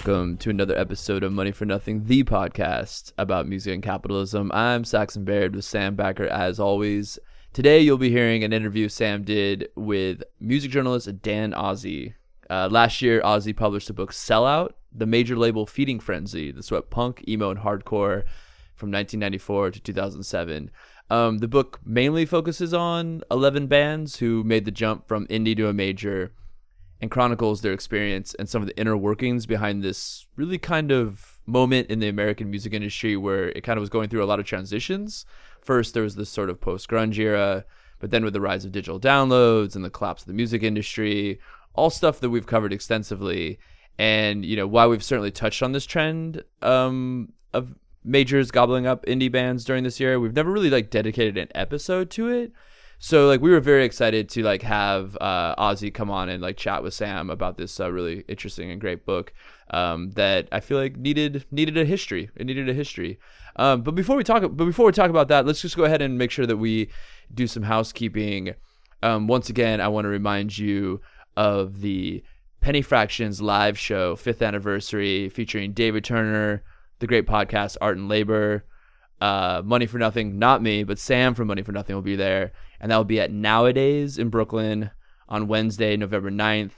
Welcome to another episode of Money for Nothing, the podcast about music and capitalism. I'm Saxon Baird with Sam Backer, as always. Today, you'll be hearing an interview Sam did with music journalist Dan Ozzi. Uh, last year, Ozzi published the book Sellout, the major label feeding frenzy that swept punk, emo, and hardcore from 1994 to 2007. Um, the book mainly focuses on 11 bands who made the jump from indie to a major and chronicles their experience and some of the inner workings behind this really kind of moment in the American music industry where it kind of was going through a lot of transitions. First, there was this sort of post grunge era, but then with the rise of digital downloads and the collapse of the music industry, all stuff that we've covered extensively. And, you know, while we've certainly touched on this trend um, of majors gobbling up indie bands during this year, we've never really like dedicated an episode to it. So like we were very excited to like have uh, Ozzi come on and like chat with Sam about this uh, really interesting and great book um, that I feel like needed needed a history. It needed a history. Um, but before we talk, but before we talk about that, let's just go ahead and make sure that we do some housekeeping. Um, once again, I want to remind you of the Penny Fractions live show, fifth anniversary, featuring David Turner, the great podcast Art and Labor, uh, Money for Nothing, not me, but Sam from Money for Nothing will be there. And that will be at Nowadays in Brooklyn on Wednesday, November 9th.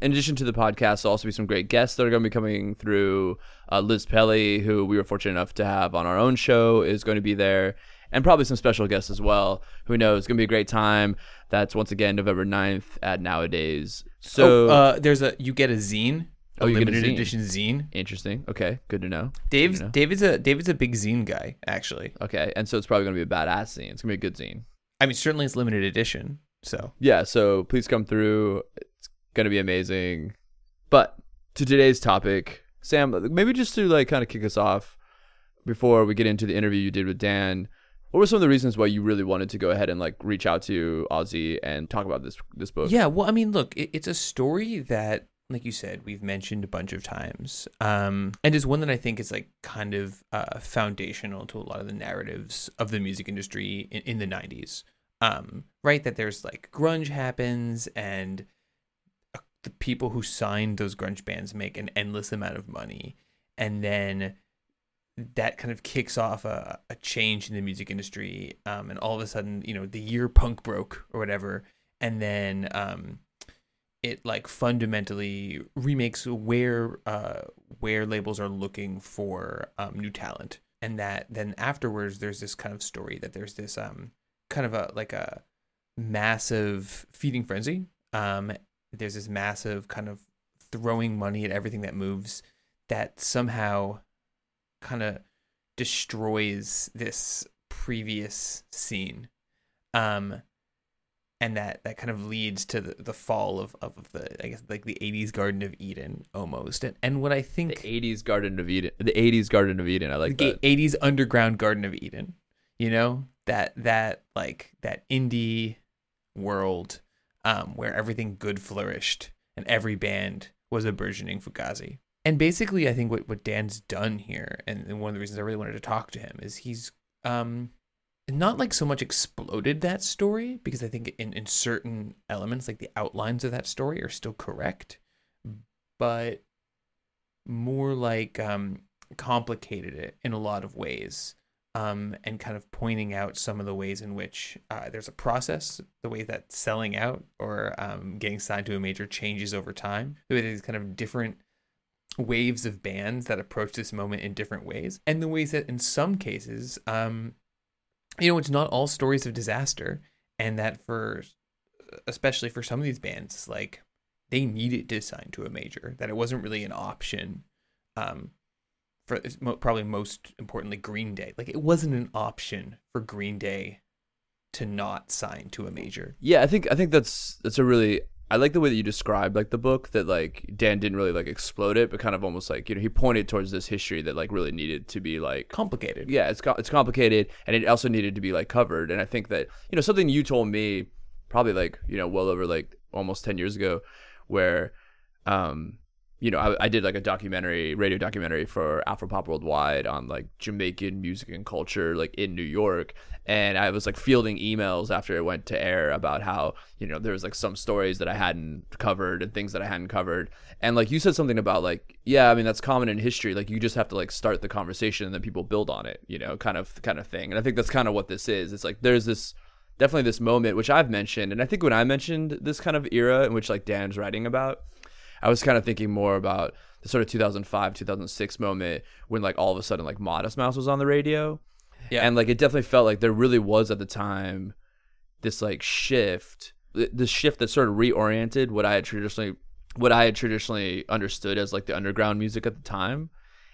In addition to the podcast, there'll also be some great guests that are going to be coming through. Uh, Liz Pelly, who we were fortunate enough to have on our own show, is going to be there. And probably some special guests as well. Who knows? It's going to be a great time. That's once again November 9th at Nowadays. So, oh, uh, there's a you get a zine, Oh, you limited zine. edition zine. interesting. Okay, good to know. Dave's know. David's a David's a big zine guy, actually. Okay, and so it's probably going to be a badass scene. It's going to be a good zine. I mean, certainly it's limited edition. So yeah, so please come through. It's gonna be amazing. But to today's topic, Sam, maybe just to like kind of kick us off before we get into the interview you did with Dan. What were some of the reasons why you really wanted to go ahead and like reach out to Ozzi and talk about this this book? yeah, well, I mean, look, it, it's a story that, like you said, we've mentioned a bunch of times, um, and is one that I think is like kind of uh, foundational to a lot of the narratives of the music industry in, in the '90s. Um, right, that there's like grunge happens and uh, the people who signed those grunge bands make an endless amount of money and then that kind of kicks off a, a change in the music industry um, and all of a sudden you know the year punk broke or whatever and then um, it like fundamentally remakes where uh, where labels are looking for um, new talent. And that then afterwards there's this kind of story that there's this um kind of a like a massive feeding frenzy. Um there's this massive kind of throwing money at everything that moves that somehow kind of destroys this previous scene. Um and that that kind of leads to the, the fall of, of the i guess like the 80s garden of eden almost and and what i think the '80s Garden of Eden. The '80s Garden of Eden. I like the that. 80s underground garden of eden you know that that like that indie world um where everything good flourished and every band was a burgeoning fugazi and basically i think what, what dan's done here and, and one of the reasons i really wanted to talk to him is he's um not like so much exploded that story because i think in, in certain elements like the outlines of that story are still correct but more like um complicated it in a lot of ways um, and kind of pointing out some of the ways in which uh, there's a process, the way that selling out or um, getting signed to a major changes over time, the way these kind of different waves of bands that approach this moment in different ways, and the ways that in some cases, um, you know, it's not all stories of disaster, and that for especially for some of these bands, like they needed to sign to a major, that it wasn't really an option. Um, for probably most importantly Green Day. Like it wasn't an option for Green Day to not sign to a major. Yeah, I think I think that's that's a really I like the way that you described like the book that like Dan didn't really like explode it, but kind of almost like you know he pointed towards this history that like really needed to be like Complicated. yeah it's co- it's complicated and it also needed to be like covered and I think that you know something you told me probably like you know well over like almost ten years ago where um you know, I, I did like a documentary, radio documentary for Afropop Worldwide on like Jamaican music and culture, like in New York. And I was like fielding emails after it went to air about how, you know, there was like some stories that I hadn't covered and things that I hadn't covered. And like you said something about like, yeah, I mean, that's common in history. Like you just have to like start the conversation and then people build on it, you know, kind of, kind of thing. And I think that's kind of what this is. It's like there's this, definitely this moment, which I've mentioned. And I think when I mentioned this kind of era in which like Dan's writing about, I was kind of thinking more about the sort of 2005, 2006 moment when like all of a sudden like Modest Mouse was on the radio. Yeah. And like it definitely felt like there really was at the time this like shift, this shift that sort of reoriented what I had traditionally what I had traditionally understood as like the underground music at the time.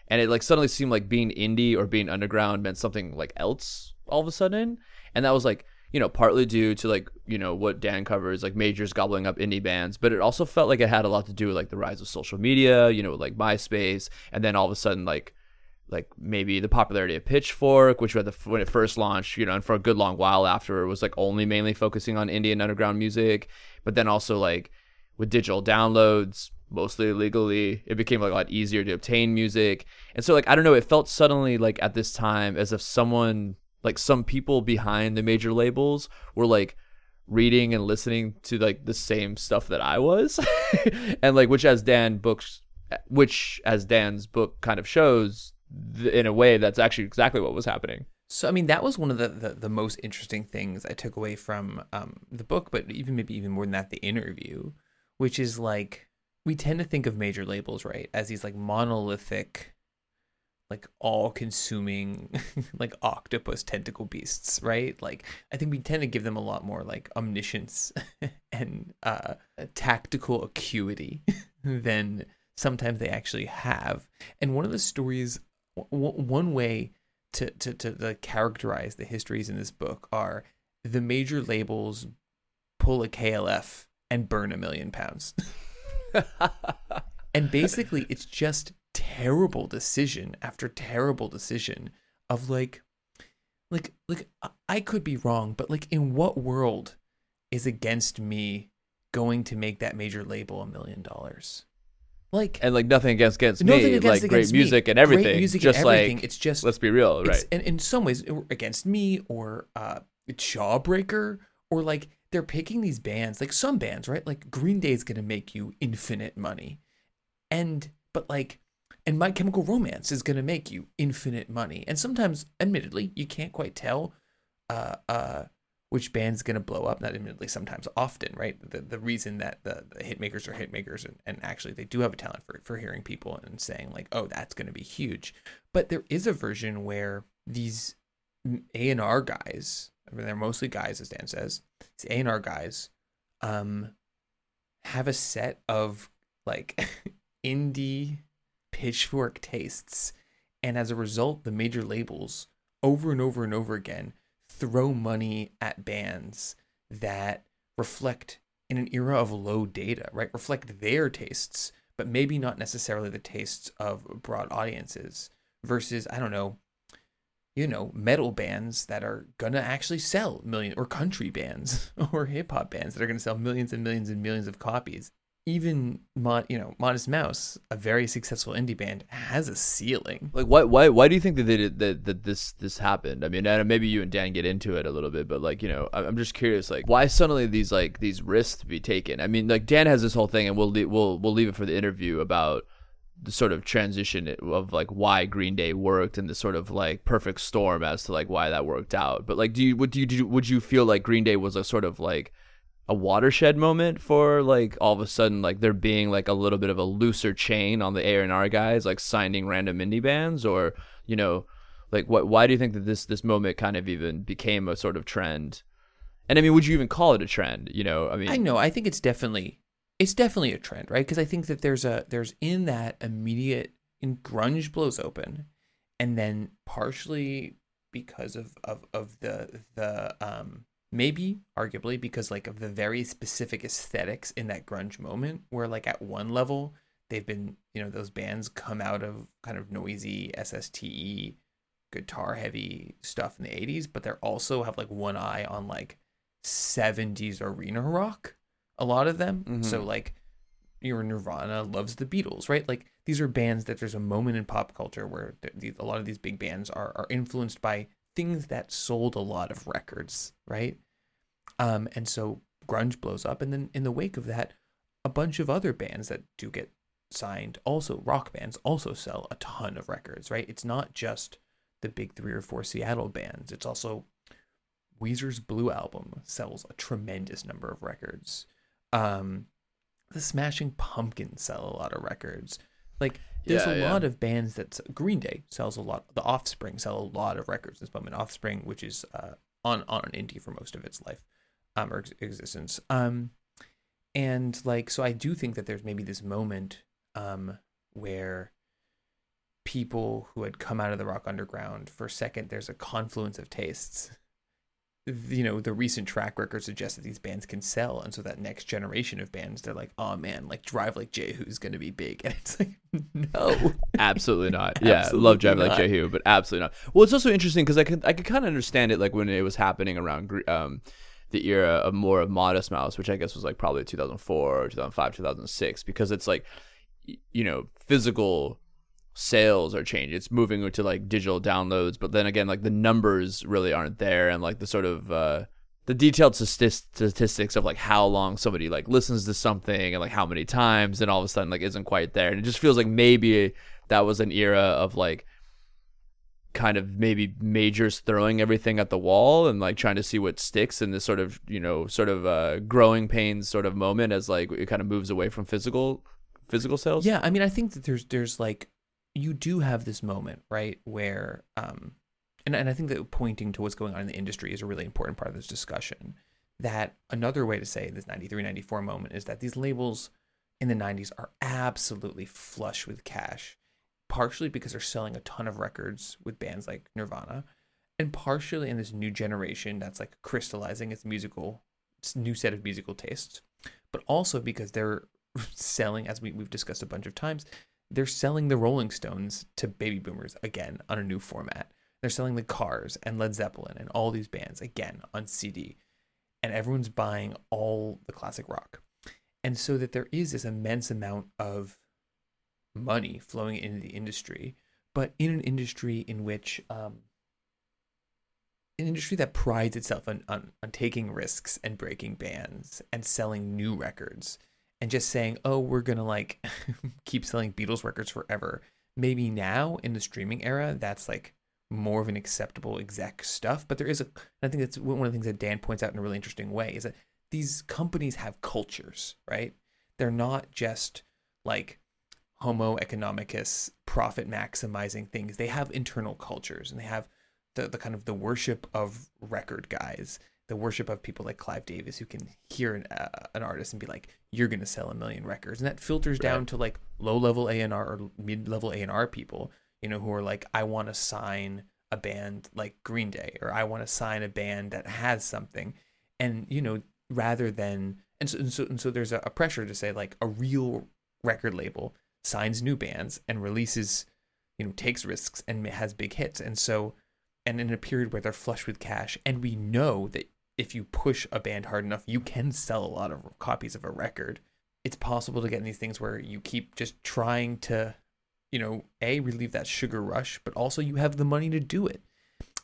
And it like suddenly seemed like being indie or being underground meant something like else all of a sudden. And that was like you know, partly due to like, you know, what Dan covers, like majors gobbling up indie bands, but it also felt like it had a lot to do with like the rise of social media, you know, like MySpace, and then all of a sudden like like maybe the popularity of Pitchfork, which when it first launched, you know, and for a good long while after, it was like only mainly focusing on indie and underground music, but then also like with digital downloads, mostly illegally, it became like a lot easier to obtain music, and so like I don't know, it felt suddenly like at this time as if someone like some people behind the major labels were like reading and listening to like the same stuff that I was and like which as Dan books which as Dan's book kind of shows in a way that's actually exactly what was happening. So I mean that was one of the, the, the most interesting things I took away from um, the book, but even maybe even more than that, the interview, which is like we tend to think of major labels right as these like monolithic like all consuming like octopus tentacle beasts right? Like i think we tend to give them a lot more like omniscience and uh tactical acuity than sometimes they actually have. And one of the stories w- one way to, to to to characterize the histories in this book are the major labels pull a klf and burn a million pounds. And basically it's just terrible decision after terrible decision of like like like I could be wrong, but like in what world is against me going to make that major label a million dollars? Like and like nothing against against nothing me, against, like against great music me. and everything. Great music just and everything. Like, it's just let's be real, right? And in some ways against me or uh Jawbreaker or like they're picking these bands, like some bands, right? Like Green Day is gonna make you infinite money. And but like and My Chemical Romance is going to make you infinite money. And sometimes, admittedly, you can't quite tell uh, uh, which band's going to blow up. Not admittedly, sometimes, often, right? The, the reason that the, the hit makers are hit makers and, and actually they do have a talent for, for hearing people and saying, like, oh, that's going to be huge. But there is a version where these A&R guys, I mean, they're mostly guys, as Dan says, these A&R guys um, have a set of like indie pitchfork tastes. And as a result, the major labels over and over and over again throw money at bands that reflect in an era of low data, right? Reflect their tastes, but maybe not necessarily the tastes of broad audiences versus, I don't know, you know, metal bands that are gonna actually sell million or country bands or hip hop bands that are gonna sell millions and millions and millions of copies even Mod, you know, Modest Mouse, a very successful indie band, has a ceiling. Like, why, why, why do you think that they did that, that this this happened? I mean, maybe you and Dan get into it a little bit, but like, you know, I'm just curious, like, why suddenly these like these risks be taken? I mean, like Dan has this whole thing, and we'll we'll we'll leave it for the interview about the sort of transition of like why Green Day worked and the sort of like perfect storm as to like why that worked out. But like, do you would you do would you feel like Green Day was a sort of like a watershed moment for like all of a sudden like there being like a little bit of a looser chain on the A&R guys like signing random indie bands? Or you know like what why do you think that this this moment kind of even became a sort of trend? And I mean would you even call it a trend? You know I mean I know. I think it's definitely it's definitely a trend right? Because I think that there's a there's in that immediate in grunge blows open and then partially because of of of the the um maybe arguably because like of the very specific aesthetics in that grunge moment where like at one level they've been you know those bands come out of kind of noisy SSTE guitar heavy stuff in the 80s but they're also have like one eye on like 70s arena rock a lot of them mm-hmm. so like your Nirvana loves the Beatles, right? Like these are bands that there's a moment in pop culture where a lot of these big bands are are influenced by things that sold a lot of records, right? Um, and so grunge blows up, and then in the wake of that, a bunch of other bands that do get signed, also rock bands, also sell a ton of records, right? It's not just the big three or four Seattle bands. It's also Weezer's Blue album sells a tremendous number of records. Um, the Smashing Pumpkins sell a lot of records. Like there's Yeah, a yeah. lot of bands that Green Day sells a lot. The Offspring sell a lot of records this moment. Offspring, which is uh, on on an indie for most of its life, um, or ex- existence. Um, and like so, I do think that there's maybe this moment, um, where people who had come out of the rock underground for a second, there's a confluence of tastes. You know, the recent track record suggests that these bands can sell, and so that next generation of bands, they're like, "Oh man, like Drive Like Jehu's gonna be big," and it's like, no, Absolutely not. Yeah, Absolutely love driving like. Jehu, but absolutely not. Well, it's also interesting because I could I could kind of understand it like when it was happening around um the era of more of Modest Mouse, which I guess was like probably 2004 or 2005, 2006, because it's like you know physical sales are changing. It's moving to like digital downloads, but then again, like the numbers really aren't there, and like the sort of uh, the detailed statistics of like how long somebody like listens to something and like how many times, and all of a sudden like isn't quite there, and it just feels like maybe that was an era of like kind of maybe majors throwing everything at the wall and like trying to see what sticks in this sort of you know sort of uh growing pains sort of moment as like it kind of moves away from physical physical sales Yeah, I mean, I think that there's there's like you do have this moment, right, where um and and I think that pointing to what's going on in the industry is a really important part of this discussion. That another way to say this 93 94 moment is that these labels in the 90s are absolutely flush with cash, partially because they're selling a ton of records with bands like Nirvana, and partially in this new generation that's like crystallizing its musical its new set of musical tastes, but also because they're selling, as we, we've discussed a bunch of times, they're selling the Rolling Stones to baby boomers again on a new format. They're selling the Cars and Led Zeppelin and all these bands again on CD. And everyone's buying all the classic rock. And so that there is this immense amount of money flowing into the industry, but in an industry in which um, an industry that prides itself on, on, on taking risks and breaking bands and selling new records and just saying, oh, we're going to like keep selling Beatles records forever. Maybe now in the streaming era, that's like more of an acceptable exec stuff. But there is a, I think that's one of the things that Dan points out in a really interesting way is that these companies have cultures, right? They're not just like homo economicus profit maximizing things. They have internal cultures and they have the, the kind of the worship of record guys, the worship of people like Clive Davis who can hear an, uh, an artist and be like, "You're gonna sell a million records," and that filters down to like low level A and R or mid level A and R people, you know, who are like, "I want to sign a band like Green Day," or "I want to sign a band that has something," and you know, rather than and so and so, and so there's a, a pressure to say like a real record label signs new bands and releases, you know, takes risks and has big hits, and so and in a period where they're flush with cash and we know that if you push a band hard enough you can sell a lot of copies of a record. It's possible to get in these things where you keep just trying to you know a relieve that sugar rush but also you have the money to do it.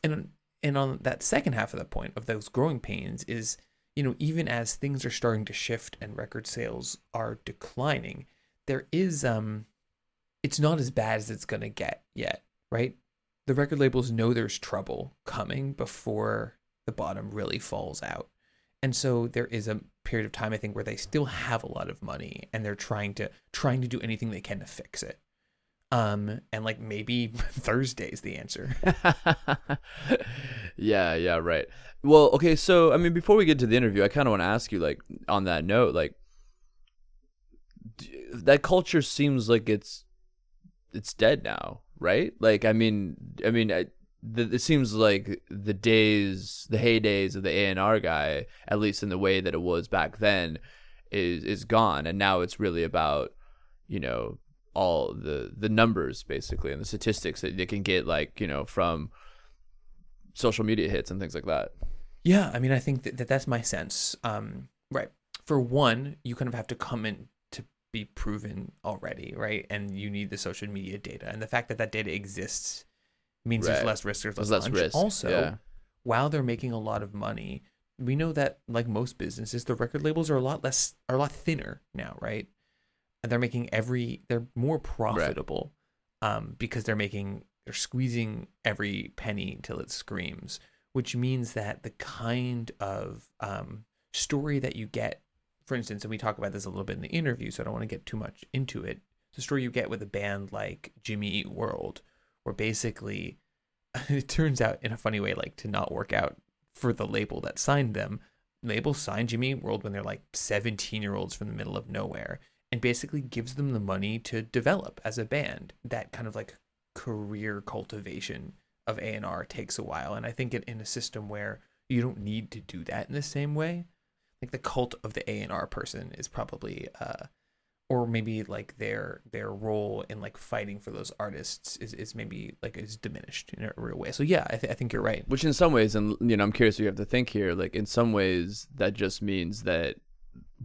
And and on that second half of the point of those growing pains is you know even as things are starting to shift and record sales are declining there is um it's not as bad as it's to get yet right? The record labels know there's trouble coming before the bottom really falls out. And so there is a period of time I think where they still have a lot of money and they're trying to trying to do anything they can to fix it. Um and like maybe Thursday's the answer. yeah, yeah, right. Well, okay, so I mean, before we get to the interview, I kind of want to ask you, like, on that note, like, that culture seems like it's it's dead now, right? Like, I mean, I mean, I, the, it seems like the days, the heydays of the A and R guy, at least in the way that it was back then, is is gone, and now it's really about, you know, all the the numbers basically and the statistics that they can get, like, you know, from social media hits and things like that. Yeah, I mean, I think that, that that's my sense. Um, right. For one, you kind of have to come in to be proven already, right? And you need the social media data, and the fact that that data exists means Right. there's less risk. There's less, There's less risk, Also, yeah. while they're making a lot of money, we know that like most businesses, the record labels are a lot less, are a lot thinner now, right? And they're making every, they're more profitable, um, because they're making, they're squeezing every penny till it screams, which means that the kind of um, story that you get, for instance, and we talk about this a little bit in the interview, so I don't want to get too much into it. The story you get with a band like Jimmy Eat World, where basically it turns out in a funny way like to not work out for the label that signed them label signed jimmy world when they're like 17 year olds from the middle of nowhere and basically gives them the money to develop as a band. That kind of like career cultivation of a&r takes a while and i think it in a system where you don't need to do that in the same way like the cult of the a&r person is probably uh or maybe like their their role in like fighting for those artists is, is maybe like is diminished in a real way. So yeah, I, th- I think you're right. Which in some ways, and you know, I'm curious what you have to think here. Like in some ways, that just means that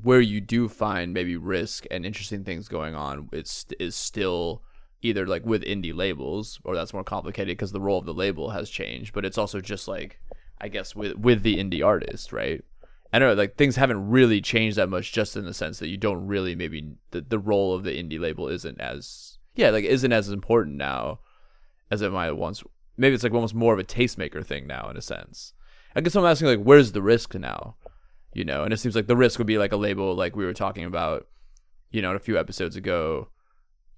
where you do find maybe risk and interesting things going on, it's is still either like with indie labels, or that's more complicated because the role of the label has changed. But it's also just like, I guess with with the indie artist, right? I don't know, like things haven't really changed that much, just in the sense that you don't really maybe the the role of the indie label isn't as yeah, like isn't as important now as it might once. Maybe it's like almost more of a tastemaker thing now in a sense. I guess I'm asking like, where's the risk now? You know, and it seems like the risk would be like a label like we were talking about, you know, a few episodes ago.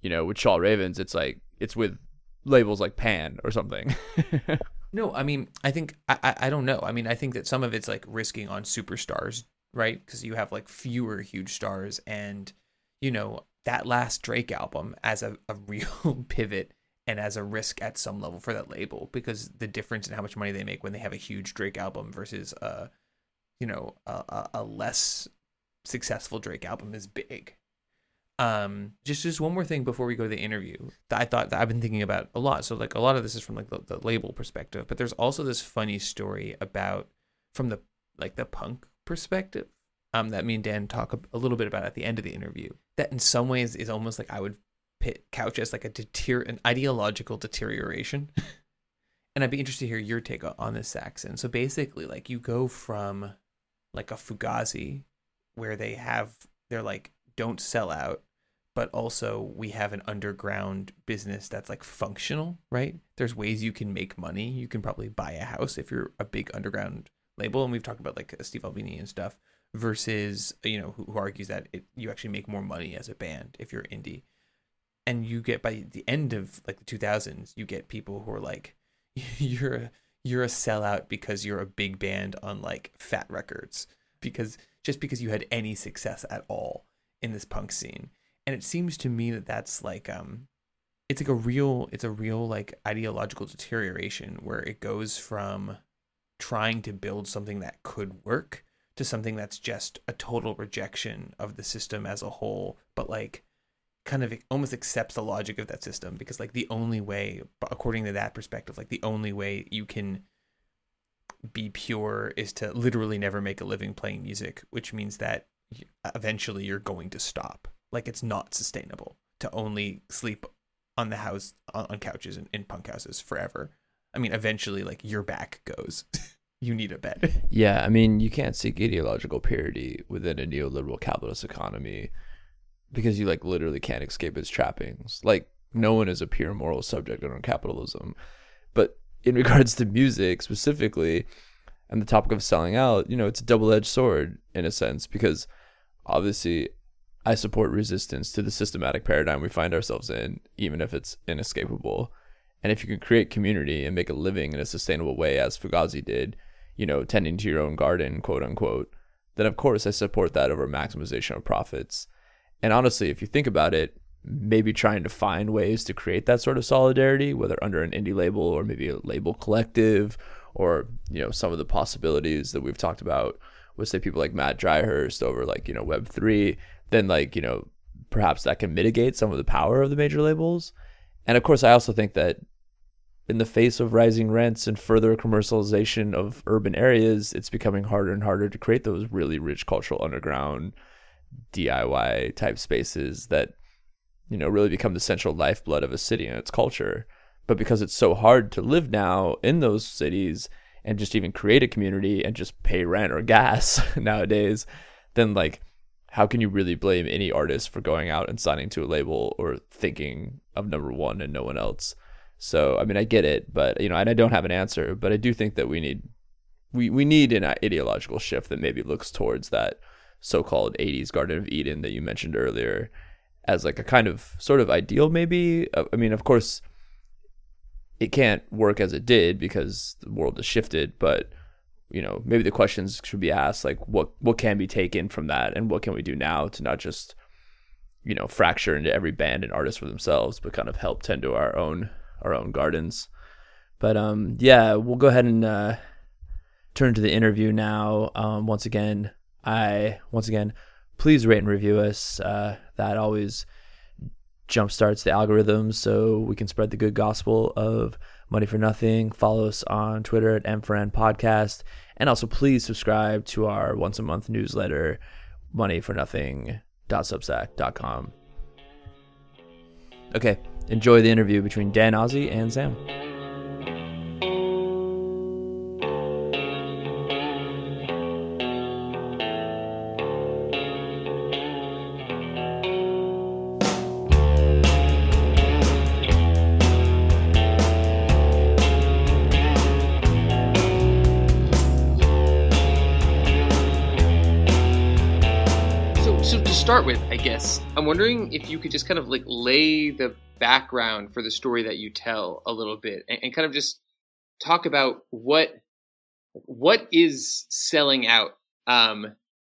You know, with Shaw Ravens, it's like it's with labels like Pan or something. No, I mean, I think I, I I don't know. I mean, I think that some of it's like risking on superstars, right? Because you have like fewer huge stars, and you know that last Drake album as a, a real pivot and as a risk at some level for that label because the difference in how much money they make when they have a huge Drake album versus a you know a, a, a less successful Drake album is big. Um, just just one more thing before we go to the interview that I thought that I've been thinking about a lot. So like a lot of this is from like the, the label perspective, but there's also this funny story about from the like the punk perspective. Um, that me and Dan talk a, a little bit about at the end of the interview. That in some ways is almost like I would pit couch as like a deter an ideological deterioration. and I'd be interested to hear your take on- on this, Saxon. So basically, like you go from like a Fugazi where they have they're like don't sell out but also we have an underground business that's like functional right? There's ways you can make money. You can probably buy a house if you're a big underground label and we've talked about like steve albini and stuff versus you know who, who argues that it, you actually make more money as a band if you're indie. And you get by the end of like the 2000s you get people who are like you're a, you're a sellout because you're a big band on like Fat Wreck Chords because just because you had any success at all in this punk scene. And it seems to me that that's like um it's like a real it's a real like ideological deterioration where it goes from trying to build something that could work to something that's just a total rejection of the system as a whole but like kind of almost accepts the logic of that system because like the only way according to that perspective like the only way you can be pure is to literally never make a living playing music which means that eventually you're going to stop like it's not sustainable to only sleep on the house on, couches in, in punk houses forever i mean eventually like your back goes you need a bed Yeah, I mean, you can't seek ideological purity within a neoliberal capitalist economy because you like literally can't escape its trappings. Like no one is a pure moral subject under capitalism. But in regards to music specifically and the topic of selling out, you know, it's a double-edged sword in a sense because obviously I support resistance to the systematic paradigm we find ourselves in, even if it's inescapable. And if you can create community and make a living in a sustainable way, as Fugazi did, you know, tending to your own garden, quote unquote, then of course I support that over maximization of profits. And honestly, if you think about it, maybe trying to find ways to create that sort of solidarity, whether under an indie label or maybe a label collective, or you know, some of the possibilities that we've talked about with say people like Matt Dryhurst over like, you know, Web three, then like, you know, perhaps that can mitigate some of the power of the major labels. And of course I also think that in the face of rising rents and further commercialization of urban areas, it's becoming harder and harder to create those really rich cultural underground DIY type spaces that you know really become the central lifeblood of a city and its culture. But because it's so hard to live now in those cities and just even create a community and just pay rent or gas nowadays, then like how can you really blame any artist for going out and signing to a label or thinking of number one and no one else? So I mean, I get it, but you know, and I don't have an answer, but I do think that we need we we need an ideological shift that maybe looks towards that so-called 80s Garden of Eden that you mentioned earlier as like a kind of sort of ideal maybe. Uh, I mean, of course it can't work as it did because the world has shifted, but you know, maybe the questions should be asked like what what can be taken from that and what can we do now to not just you know, fracture into every band and artist for themselves, but kind of help tend to our own our own gardens. But um yeah, we'll go ahead and uh turn to the interview now. Um once again, I once again, please rate and review us. Uh that always jumpstarts the algorithms so we can spread the good gospel of money for nothing. Follow us on Twitter at M4N Podcast. And also please subscribe to our once a month newsletter, moneyfornothing.substack.com. Okay, enjoy the interview between Dan Ozzi and Sam. Start with, I guess, I'm wondering if you could just kind of like lay the background for the story that you tell a little bit and, and kind of just talk about what what is selling out um,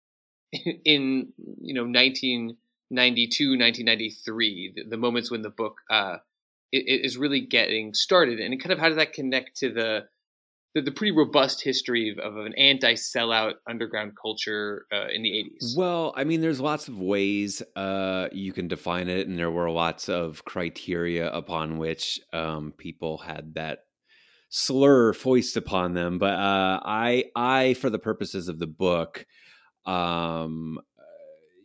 in you know 1992 1993 the, the moments when the book uh, is really getting started and kind of how does that connect to the the, the pretty robust history of, an anti-sellout underground culture uh, in the 80s well i mean there's lots of ways uh, you can define it and there were lots of criteria upon which um, people had that slur foisted upon them but uh, i i for the purposes of the book um,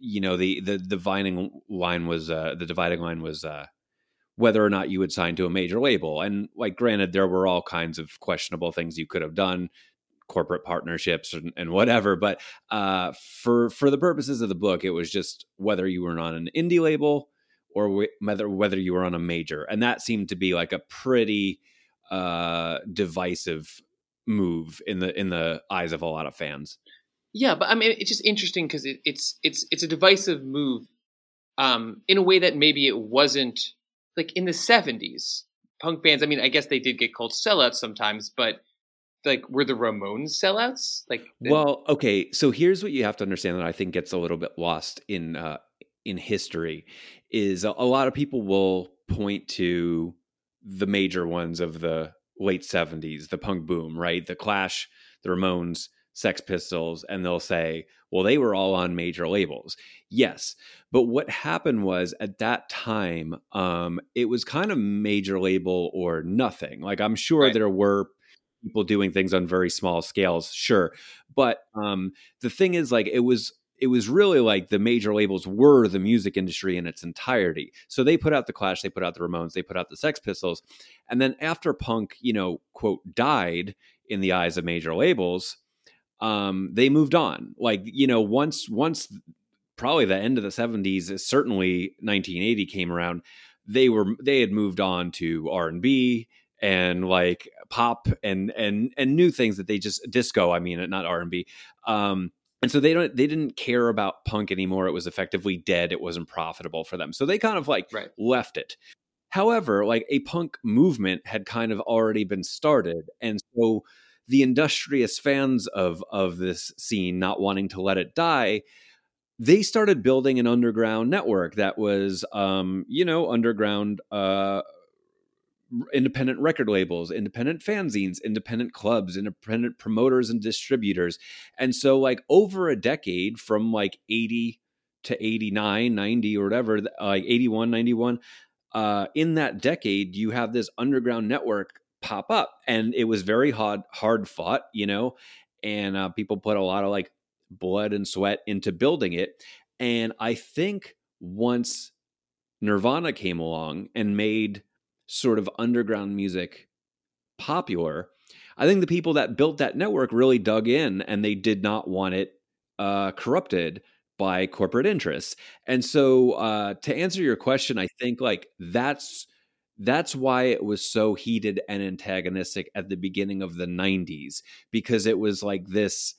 you know the the dividing line was uh, the dividing line was uh, whether or not you would sign to a major label. And like, granted, there were all kinds of questionable things you could have done, corporate partnerships and, and whatever. But uh, for for the purposes of the book, it was just whether you were on an indie label or whether whether you were on a major, and that seemed to be like a pretty uh, divisive move in the in the eyes of a lot of fans. Yeah, but I mean, it's just interesting because it, it's it's it's a divisive move um, in a way that maybe it wasn't like in the 70s, punk bands, I mean, I guess they did get called sellouts sometimes, but like were the Ramones sellouts? Like Well, okay, so here's what you have to understand that I think gets a little bit lost in uh in history is a, lot of people will point to the major ones of the late 70s, the punk boom, right? The Clash, the Ramones, Sex Pistols, and they'll say, well, they were all on major labels. Yes. But what happened was at that time, um, it was kind of major label or nothing. Like I'm sure right. there were people doing things on very small scales, sure. But um, the thing is, like, it was it was really like the major labels were the music industry in its entirety. So they put out the Clash, they put out the Ramones, they put out the Sex Pistols, and then after punk, you know, quote, died in the eyes of major labels, um, they moved on. Like you know, once once probably the end of the seventies, certainly 1980 came around. They were they had moved on to R and B and like pop and and and new things that they just disco. I mean, not R and B. Um, and so they don't they didn't care about punk anymore. It was effectively dead. It wasn't profitable for them. So they kind of like right. left it. However, like a punk movement had kind of already been started, and so the industrious fans of of this scene not wanting to let it die they started building an underground network that was um, you know underground uh, independent record labels independent fanzines independent clubs independent promoters and distributors. And so like over a decade from like 80 to 89 90 or whatever like 81 91 uh, in that decade you have this underground network pop up and it was very hard hard fought you know and uh, people put a lot of like blood and sweat into building it And I think once Nirvana came along and made sort of underground music popular, I think the people that built that network really dug in and they did not want it uh, corrupted by corporate interests. And so uh, to answer your question, I think like that's that's why it was so heated and antagonistic at the beginning of the 90s because it was like this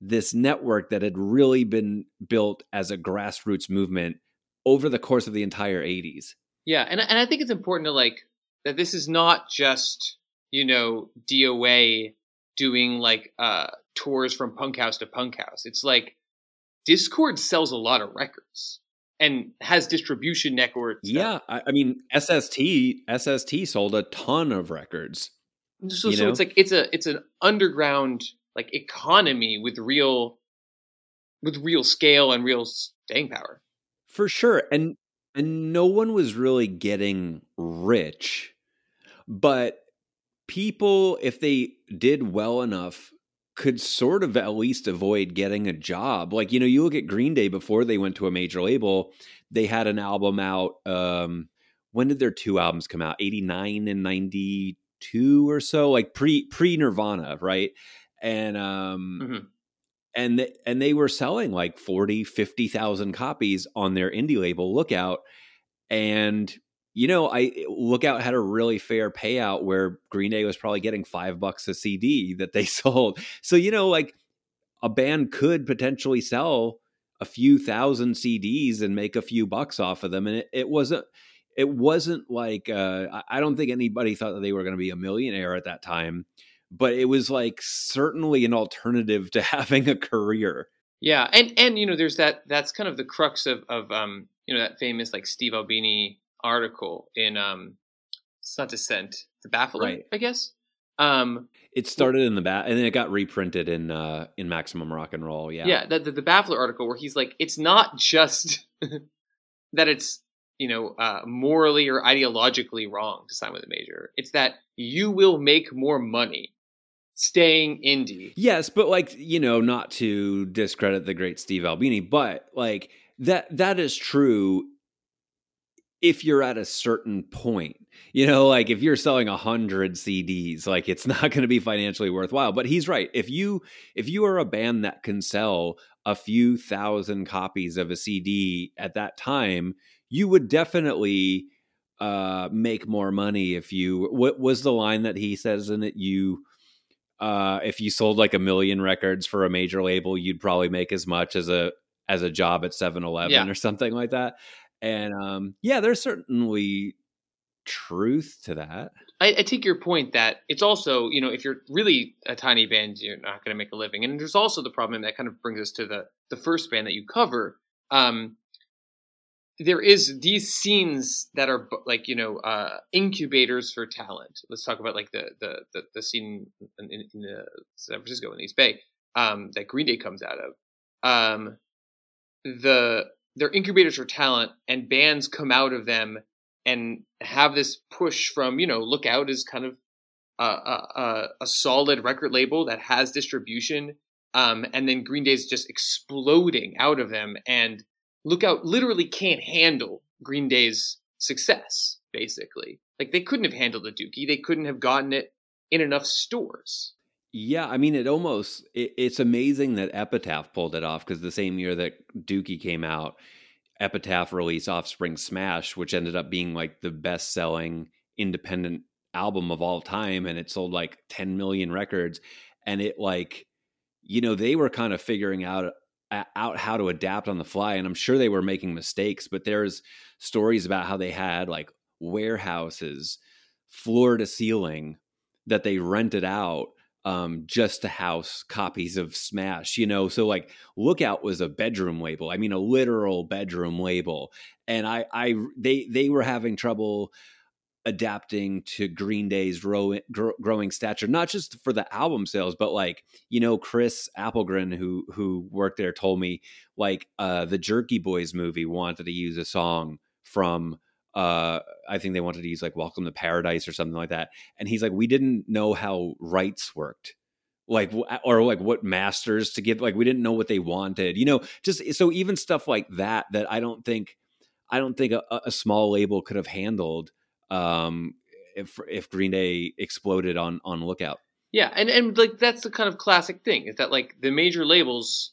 this network that had really been built as a grassroots movement over the course of the entire 80s. Yeah, and and I think it's important to like that this is not just, you know, DOA doing like uh tours from punk house to punk house. It's like Dischord sells a lot of records and has distribution networks. Yeah, I, I, mean SST SST sold a ton of records. So, so it's like it's a it's an underground like economy with real with real scale and real staying power. For sure. And and no one was really getting rich. But people if they did well enough could sort of at least avoid getting a job. Like, you know, you look at Green Day before they went to a major label, they had an album out um when did their two albums come out? 89 and 92 or so, like pre pre Nirvana, right? and um mm-hmm. and th- and they were selling like 40 50,000 copies on their indie label Lookout and you know I Lookout had a really fair payout where Green Day was probably getting 5 bucks a CD that they sold so you know like a band could potentially sell a few thousand CDs and make a few bucks off of them and it, it wasn't it wasn't like uh, I don't think anybody thought that they were going to be a millionaire at that time but it was like certainly an alternative to having a career. Yeah, and and you know, there's that. That's kind of the crux of of um, you know, that famous like Steve Albini article in um, it's not Descent, the Baffler, right. I guess. Um, it started in the bat, and then it got reprinted in uh in Maximum Rock and Roll. Yeah, yeah, the, the, the Baffler article where he's like, it's not just that it's you know uh, morally or ideologically wrong to sign with a major. It's that you will make more money staying indie. Yes, but like, you know, not to discredit the great Steve Albini, but like that that is true if you're at a certain point. You know, like if you're selling a hundred CDs, like it's not going to be financially worthwhile. But he's right. If you if you are a band that can sell a few thousand copies of a CD at that time, you would definitely uh make more money if you what was the line that he says in it you uh, if you sold like a million records for a major label, you'd probably make as much as a as a job at 7-Eleven yeah. or something like that. And um, yeah, there's certainly truth to that. I, I, take your point that it's also, you know, if you're really a tiny band, you're not going to make a living. And there's also the problem that kind of brings us to the the first band that you cover. Um, there is these scenes that are like you know uh, incubators for talent. Let's talk about like the the the, the scene in, in, in uh, San Francisco in the East Bay um, that Green Day comes out of. Um, the they're incubators for talent, and bands come out of them and have this push from you know Lookout is kind of a, a, a solid record label that has distribution, um, and then Green Day is just exploding out of them and Lookout literally can't handle Green Day's success, basically. Like they couldn't have handled the Dookie. They couldn't have gotten it in enough stores. Yeah, I mean, it almost it, it's amazing that Epitaph pulled it off because the same year that Dookie came out, Epitaph released Offspring Smash, which ended up being like the best selling independent album of all time, and it sold like 10 million records. And it like, you know, they were kind of figuring out out how to adapt on the fly and i'm sure they were making mistakes but there's stories about how they had like warehouses floor to ceiling that they rented out um, just to house copies of smash you know so like lookout was a bedroom label i mean a literal bedroom label and i i they they were having trouble adapting to Green Day's grow, growing stature, not just for the album sales, but like you know, Chris Appelgren, who who worked there, told me like uh, the Jerky Boys movie wanted to use a song from. Uh, I think they wanted to use like "Welcome to Paradise" or something like that, and he's like, "We didn't know how rights worked." like or like what masters to give like we didn't know what they wanted you know just so even stuff like that that i don't think i don't think a, a small label could have handled um if if green day exploded on on lookout yeah and and like that's the kind of classic thing is that like the major labels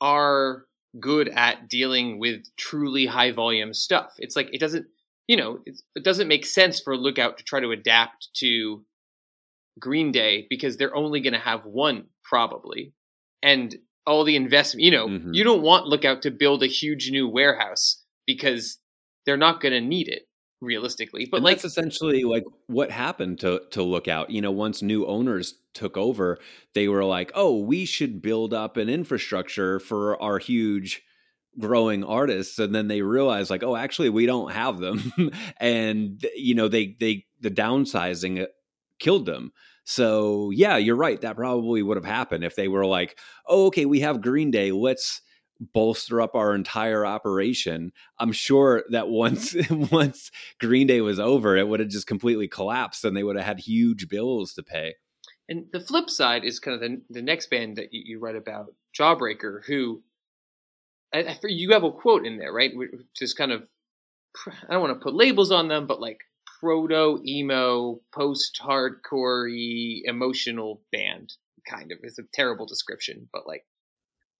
are good at dealing with truly high volume stuff it's like it doesn't you know it doesn't make sense for lookout to try to adapt to Green Day because they're only going to have one probably, and all the investment. You know, mm-hmm. you don't want Lookout to build a huge new warehouse because they're not going to need it realistically. But and like that's essentially like what happened to to Lookout. You know, once new owners took over, they were like, "Oh, we should build up an infrastructure for our huge." growing artists and then they realized like oh actually we don't have them and you know they they the downsizing uh, killed them. So yeah, you're right. That probably would have happened if they were like, "Oh, okay, we have Green Day. Let's bolster up our entire operation." I'm sure that once once Green Day was over, it would have just completely collapsed, and they would have had huge bills to pay. And the flip side is kind of the, the next band that you, you write about, Jawbreaker, who I, I, you have a quote in there, right? Just kind of I don't want to put labels on them, but like proto emo, post hardcore emotional band, kind of. It's a terrible description, but like,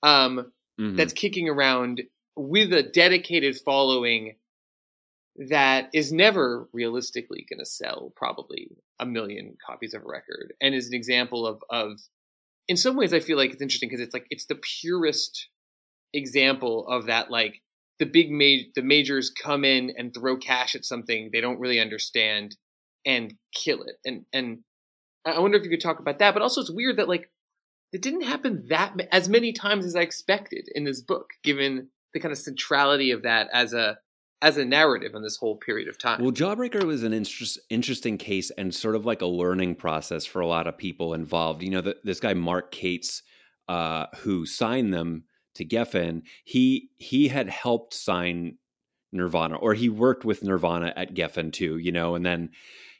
um, mm-hmm. that's kicking around with a dedicated following that is never realistically going to sell probably a million copies of a record and is an example of of in some ways i feel like it's interesting because it's like it's the purest example of that like the big ma- the majors come in and throw cash at something they don't really understand and kill it. And and I wonder if you could talk about that. But also, it's weird that like it didn't happen that as many times as I expected in this book, given the kind of centrality of that as a as a narrative in this whole period of time. Well, Jawbreaker was an interest, interesting case and sort of like a learning process for a lot of people involved. You know, the, this guy Mark Kates, uh, who signed them, to Geffen, he he had helped sign Nirvana, or he worked with Nirvana at Geffen too, you know, and then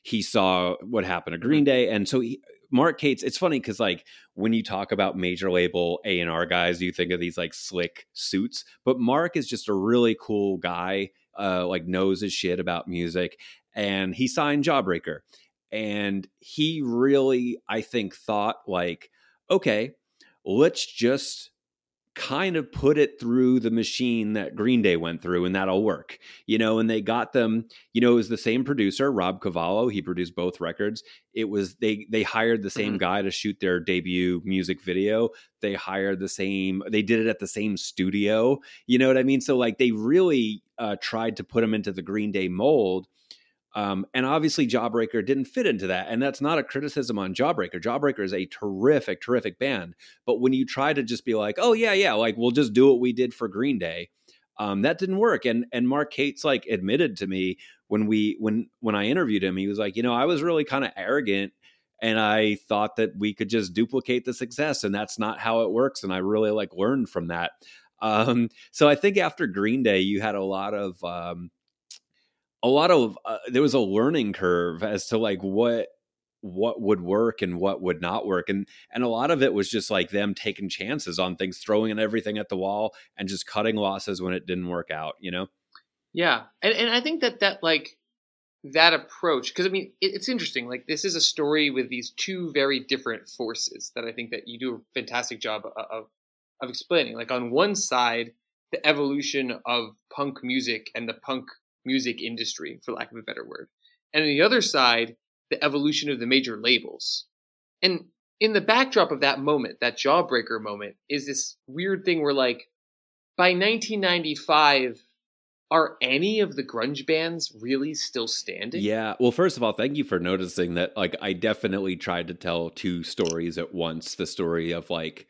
he saw what happened to Green mm-hmm. Day, and so he, Mark Kates. It's funny because like when you talk about major label A and R guys, you think of these like slick suits, but Mark is just a really cool guy, uh, like knows his shit about music, and he signed Jawbreaker, and he really, I think, thought like, okay, let's just kind of put it through the machine that Green Day went through, and that'll work. You know, and they got them, you know, it was the same producer, Rob Cavallo. He produced both records. It was they they hired the same mm-hmm. guy to shoot their debut music video. They hired the same, they did it at the same studio. You know what I mean? So like they really uh, tried to put them into the Green Day mold um, and obviously, Jawbreaker didn't fit into that. And that's not a criticism on Jawbreaker. Jawbreaker is a terrific, terrific band. But when you try to just be like, oh, yeah, yeah, like we'll just do what we did for Green Day, um, that didn't work. And and Mark Kates like admitted to me when we when when I interviewed him, he was like, you know, I was really kind of arrogant and I thought that we could just duplicate the success, and that's not how it works. And I really like learned from that. Um, so I think after Green Day, you had a lot of um, a lot of uh, there was a learning curve as to like what what would work and what would not work and and a lot of it was just like them taking chances on things throwing everything at the wall and just cutting losses when it didn't work out you know? Yeah and and i think that that like that approach because i mean it, it's interesting like this is a story with these two very different forces that i think that you do a fantastic job of of, of explaining like on one side the evolution of punk music and the punk music industry, for lack of a better word. And on the other side, the evolution of the major labels. And in the backdrop of that moment, that jawbreaker moment, is this weird thing where, like, by 1995, are any of the grunge bands really still standing? Yeah. Well, first of all, thank you for noticing that. Like, I definitely tried to tell two stories at once the story of, like,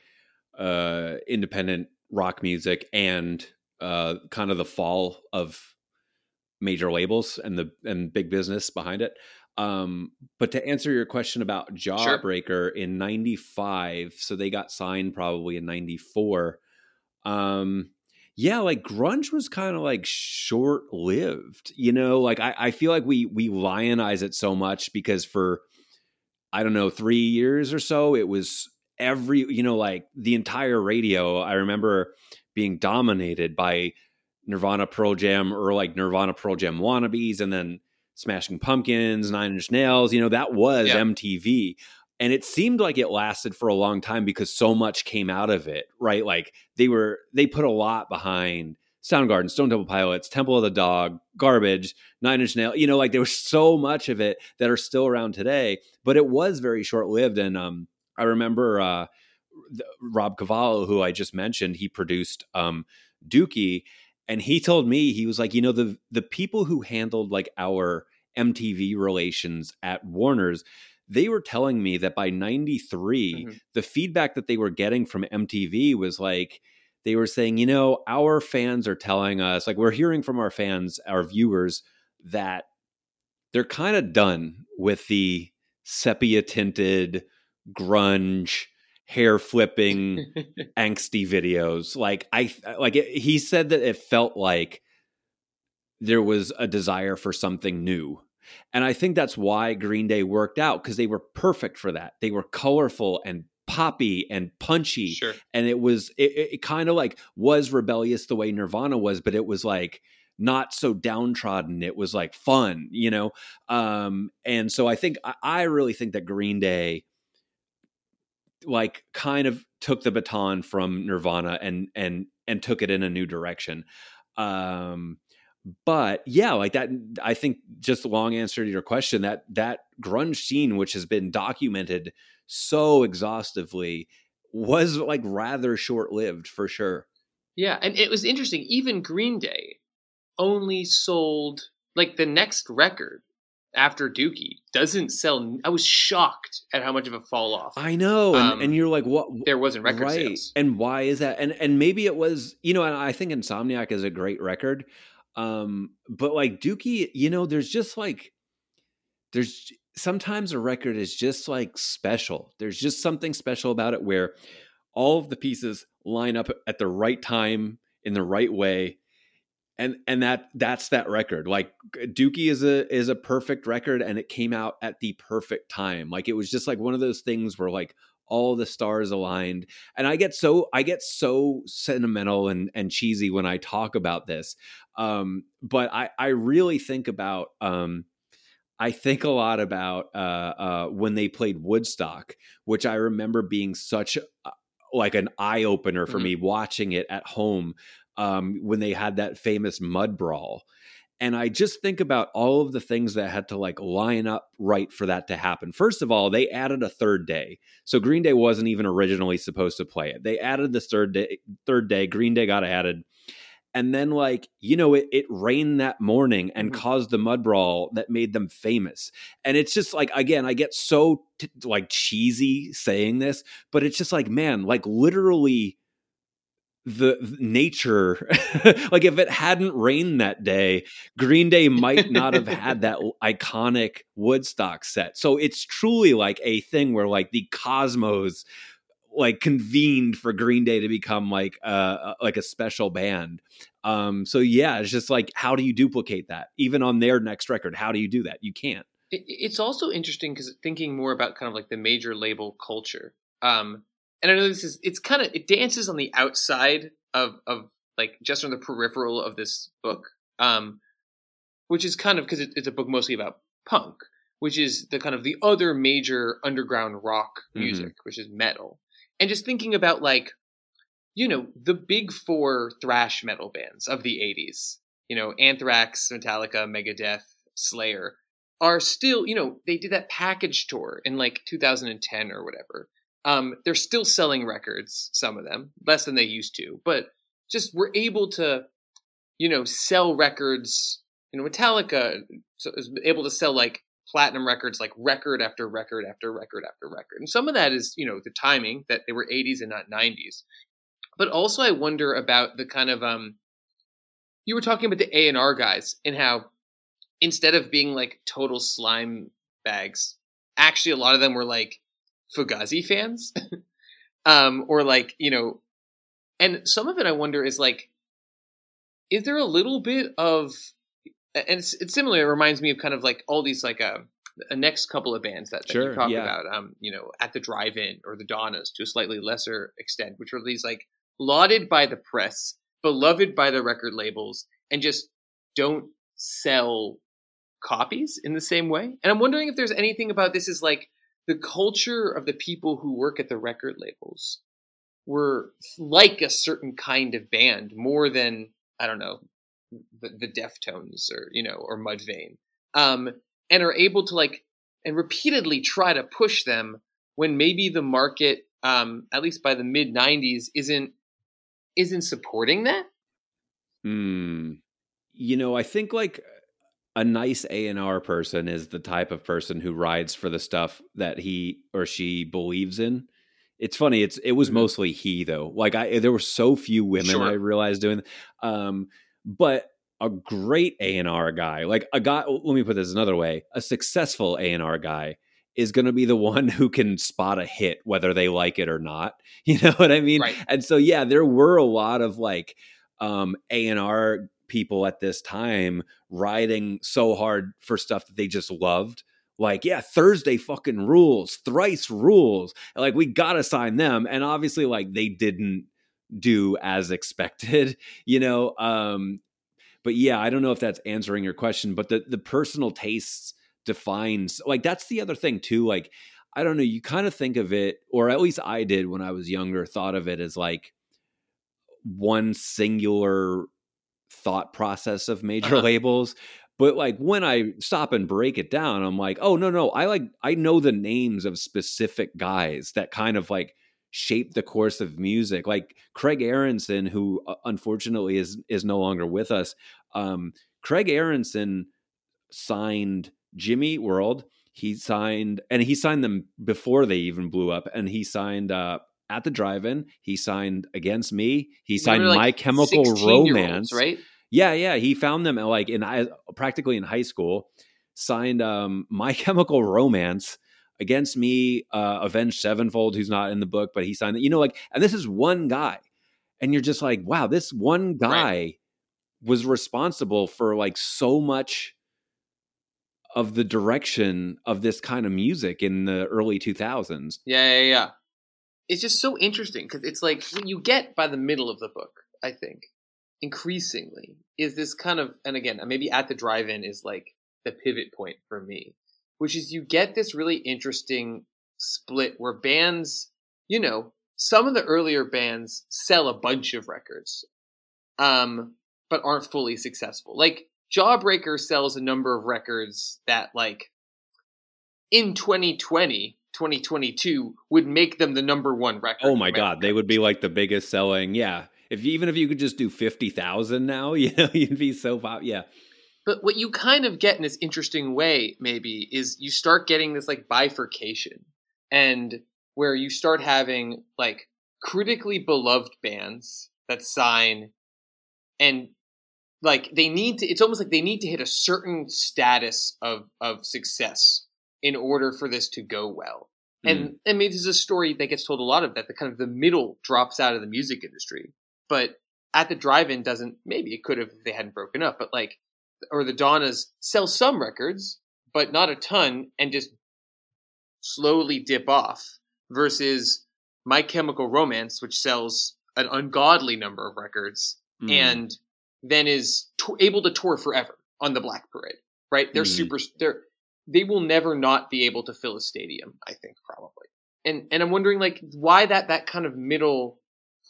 uh, independent rock music and uh, kind of the fall of major labels and the and big business behind it. Um, but to answer your question about Jawbreaker sure. in '95, so they got signed probably in '94. Um, yeah, like grunge was kind of like short lived, you know. Like I, I feel like we we lionize it so much because for I don't know, three years or so, it was every, you know, like the entire radio. I remember being dominated by Nirvana Pearl Jam or like Nirvana Pearl Jam wannabes and then Smashing Pumpkins, Nine Inch Nails. You know, that was Yeah. MTV. And it seemed like it lasted for a long time because so much came out of it, right? Like they were, they put a lot behind Soundgarden, Stone Temple Pilots, Temple of the Dog, Garbage, Nine Inch Nails. You know, like there was so much of it that are still around today, but it was very short lived. And um, I remember uh, the, Rob Cavallo, who I just mentioned, he produced um, Dookie, and he told me he was like, you know, the the people who handled like our MTV relations at Warner's, they were telling me that by '93, Mhm. the feedback that they were getting from MTV was like. They were saying, you know, our fans are telling us, like, we're hearing from our fans, our viewers, that they're kind of done with the sepia tinted grunge hair flipping angsty videos. Like i like it, he said that it felt like there was a desire for something new. And i think that's why green day worked out because they were perfect for that. They were colorful and poppy and punchy. Sure. and it was it, it, kind of like was rebellious the way nirvana was but it was like not so downtrodden. It was like fun you know? Um and so i think i, I really think that green day like kind of took the baton from nirvana and and and took it in a new direction um but yeah like that i think just a long answer to your question that that grunge scene which has been documented so exhaustively was like rather short lived for sure Yeah, and it was interesting. Even Green Day only sold like the next record after Dookie doesn't sell. I was shocked at how much of a fall off i know and, Um, and you're like what there wasn't record right sales. and why is that and and maybe it was you know and i think insomniac is a great record um but like dookie you know there's just like there's sometimes a record is just like special there's just something special about it where all of the pieces line up at the right time in the right way and and that that's that record. Like dookie is a is a perfect record and it came out at the perfect time. Like it was just like one of those things where like all the stars aligned. And i get so i get so sentimental and and cheesy when i talk about this um but i i really think about um I think a lot about uh, uh, when they played Woodstock, which I remember being such a, like an eye opener for Mhm. me watching it at home um, when they had that famous mud brawl. And I just think about all of the things that had to like line up right for that to happen. First of all, they added a third day. So Green Day wasn't even originally supposed to play it. They added this third day, third day. Green Day got added. And then, like, you know, it, it rained that morning and Mhm. caused the mud brawl that made them famous. And it's just like, again, I get so t- like cheesy saying this, but it's just like, man, like literally the the nature. Like if it hadn't rained that day green day might not have had that iconic woodstock set. So it's truly like a thing where like the cosmos like convened for green day to become like uh like a special band. Um so yeah it's just like how do you duplicate that? Even on their next record how do you do that? You can't. It, it's also interesting because thinking more about kind of like the major label culture. Um, and I know this is it's kind of it dances on the outside of of like just on the peripheral of this book, um, which is kind of because it, it's a book mostly about punk, which is the kind of the other major underground rock music, which is metal, and just thinking about like you know the big four thrash metal bands of the '80s, you know Anthrax, Metallica, Megadeth, Slayer are still, you know, they did that package tour in like 2010 or whatever. Um, they're still selling records, some of them, less than they used to, but just we're able to, you know, sell records. You know, Metallica is able to sell like platinum records, like record after record after record after record. And some of that is, you know, the timing that they were 80s and not 90s. But also, I wonder about the kind of um, you were talking about the A and R guys and how instead of being like total slime bags, actually a lot of them were like Fugazi fans. um, or like, you know, and some of it I wonder is like, is there a little bit of, and it's, it's similar, it reminds me of kind of like all these like, uh, a next couple of bands that, that Sure, you talk yeah. about, um, you know, at the drive-in or the Donnas to a slightly lesser extent, which are these like lauded by the press, beloved by the record labels, and just don't sell copies in the same way. And I'm wondering if there's anything about this is like the culture of the people who work at the record labels were like a certain kind of band more than I don't know the, the Deftones or you know or Mudvayne, um, and are able to like and repeatedly try to push them when maybe the market, um, at least by the mid '90s, isn't isn't supporting that. Hmm. You know, I think like a nice A and R person is the type of person who rides for the stuff that he or she believes in. It's funny. It's it was Mhm. mostly he though. Like I, there were so few women Sure. I realized doing. Um, but a great A and R guy, like a guy. Let me put this another way: a successful A and R guy is going to be the one who can spot a hit, whether they like it or not. You know what I mean? Right. And so, yeah, there were a lot of like um, A and R people at this time riding so hard for stuff that they just loved. Like, yeah, Thursday fucking rules, thrice rules. Like, we gotta sign them. And obviously, like, they didn't do as expected, you know. Um, but yeah, I don't know if that's answering your question, but the the personal tastes defines like that's the other thing too. Like, I don't know, you kind of think of it, or at least I did when I was younger, thought of it as like one singular thought process of major Uh-huh. labels. But like when I stop and break it down, I'm like, oh no, no, I like I know the names of specific guys that kind of like shape the course of music. Like Craig Aaronson, who uh, unfortunately is is no longer with us. Um, Craig Aaronson signed Jimmy World. He signed, and he signed them before they even blew up. And he signed uh, at the drive-in. He signed Against Me. He signed Remember, My Chemical Romance. right? Yeah, yeah. He found them like in practically in high school. Signed um, My Chemical Romance against me, uh, Avenged Sevenfold, who's not in the book, but he signed it. You know, like, and this is one guy, and you're just like, wow, this one guy was responsible for like so much of the direction of this kind of music in the early 2000s. Yeah, yeah, yeah. It's just so interesting because it's like what you get by the middle of the book, I think, increasingly, is this kind of, and again, maybe at the drive in is like the pivot point for me, which is you get this really interesting split where bands, you know, some of the earlier bands sell a bunch of records, um, but aren't fully successful. Like Jawbreaker sells a number of records that, like, in 2020, 2022 would make them the number one record. Oh my god, they would be like the biggest selling. Yeah. If even if you could just do 50,000 now, you know, you'd be so pop. Yeah. But what you kind of get in this interesting way, maybe, is you start getting this like bifurcation, and where you start having like critically beloved bands that sign, and like they need to. It's almost like they need to hit a certain status of of success in order for this to go well. And I mean, this is a story that gets told a lot of that. The kind of the middle drops out of the music industry, but at the drive-in doesn't. Maybe it could have if they hadn't broken up, but like or the Donnas sell some records, but not a ton, and just slowly dip off. Versus My Chemical Romance, which sells an ungodly number of records, Mm. and then is able to tour forever on the Black Parade. Right? They're Mm. super. They're they will never not be able to fill a stadium. I think probably. And and I'm wondering like why that that kind of middle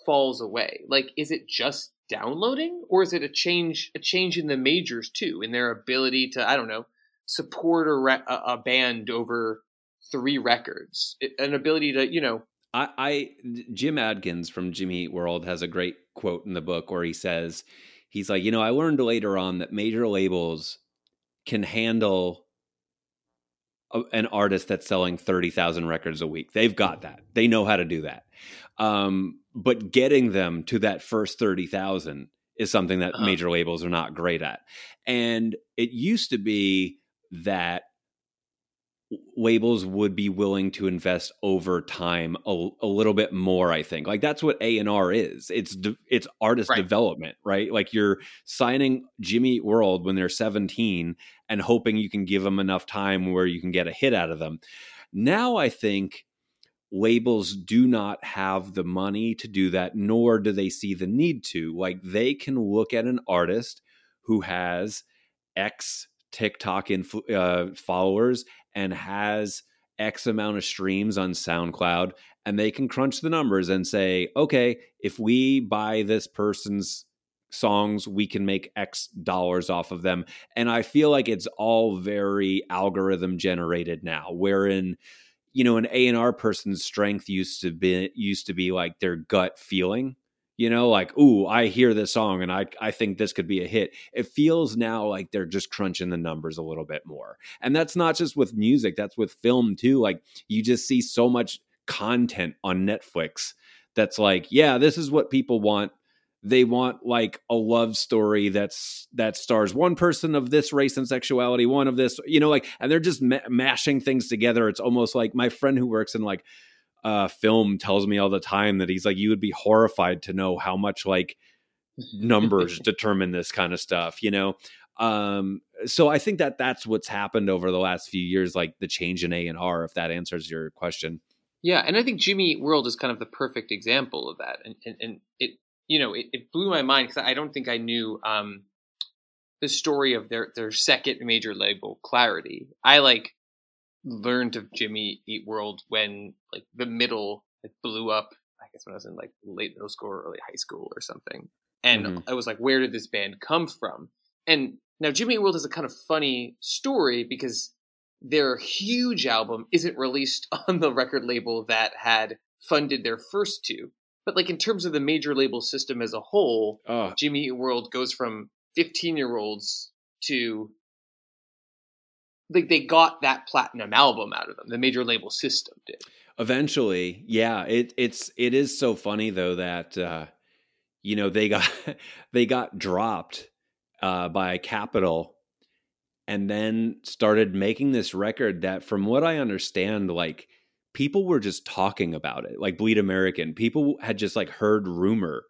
falls away. Like, is it just downloading, or is it a change a change in the majors too, in their ability to I don't know support a re- a, band over three records, It- an ability to you know I, I Jim Adkins from Jimmy Eat World has a great quote in the book where he says, he's like, you know, I learned later on that major labels can handle a, an artist that's selling 30,000 records a week. They've got that. They know how to do that. Um, but getting them to that first 30,000 is something that Uh-huh. major labels are not great at. And it used to be that labels would be willing to invest over time a, a little bit more i think like that's what a&r is it's de- it's artist Right. development right like you're signing jimmy world when they're 17 and hoping you can give them enough time where you can get a hit out of them. Now I think labels do not have the money to do that, nor do they see the need to. Like they can look at an artist who has X TikTok uh, followers and has X amount of streams on SoundCloud, and they can crunch the numbers and say, okay, if we buy this person's songs, we can make X dollars off of them. And I feel like it's all very algorithm generated now, wherein you know an A&R person's strength used to be used to be like their gut feeling you know like ooh i hear this song and i i think this could be a hit it feels now like they're just crunching the numbers a little bit more and that's not just with music that's with film too like you just see so much content on netflix that's like yeah this is what people want they want like a love story that's that stars one person of this race and sexuality one of this you know like and they're just ma- mashing things together. It's almost like my friend who works in like uh film tells me all the time that he's like you would be horrified to know how much like numbers determine this kind of stuff you know? Um so i think that that's what's happened over the last few years like the change in a&r if that answers your question. Yeah and i think jimmy Eat world is kind of the perfect example of that and and, and it you know, it, it blew my mind because I don't think I knew um, the story of their their second major label, Clarity. I like learned of Jimmy Eat World when like the middle like blew up. I guess when I was in like late middle school or early high school or something, and mm-hmm. I was like, where did this band come from? And now Jimmy Eat World is a kind of funny story because their huge album isn't released on the record label that had funded their first two. But like in terms of the major label system as a whole, oh. Jimmy Eat World goes from 15 year olds to like they got that platinum album out of them. The major label system did. Eventually, yeah. It it's it is so funny though that uh, you know they got they got dropped uh, by Capitol and then started making this record that from what I understand like people were just talking about it like bleed american. People had just like heard rumor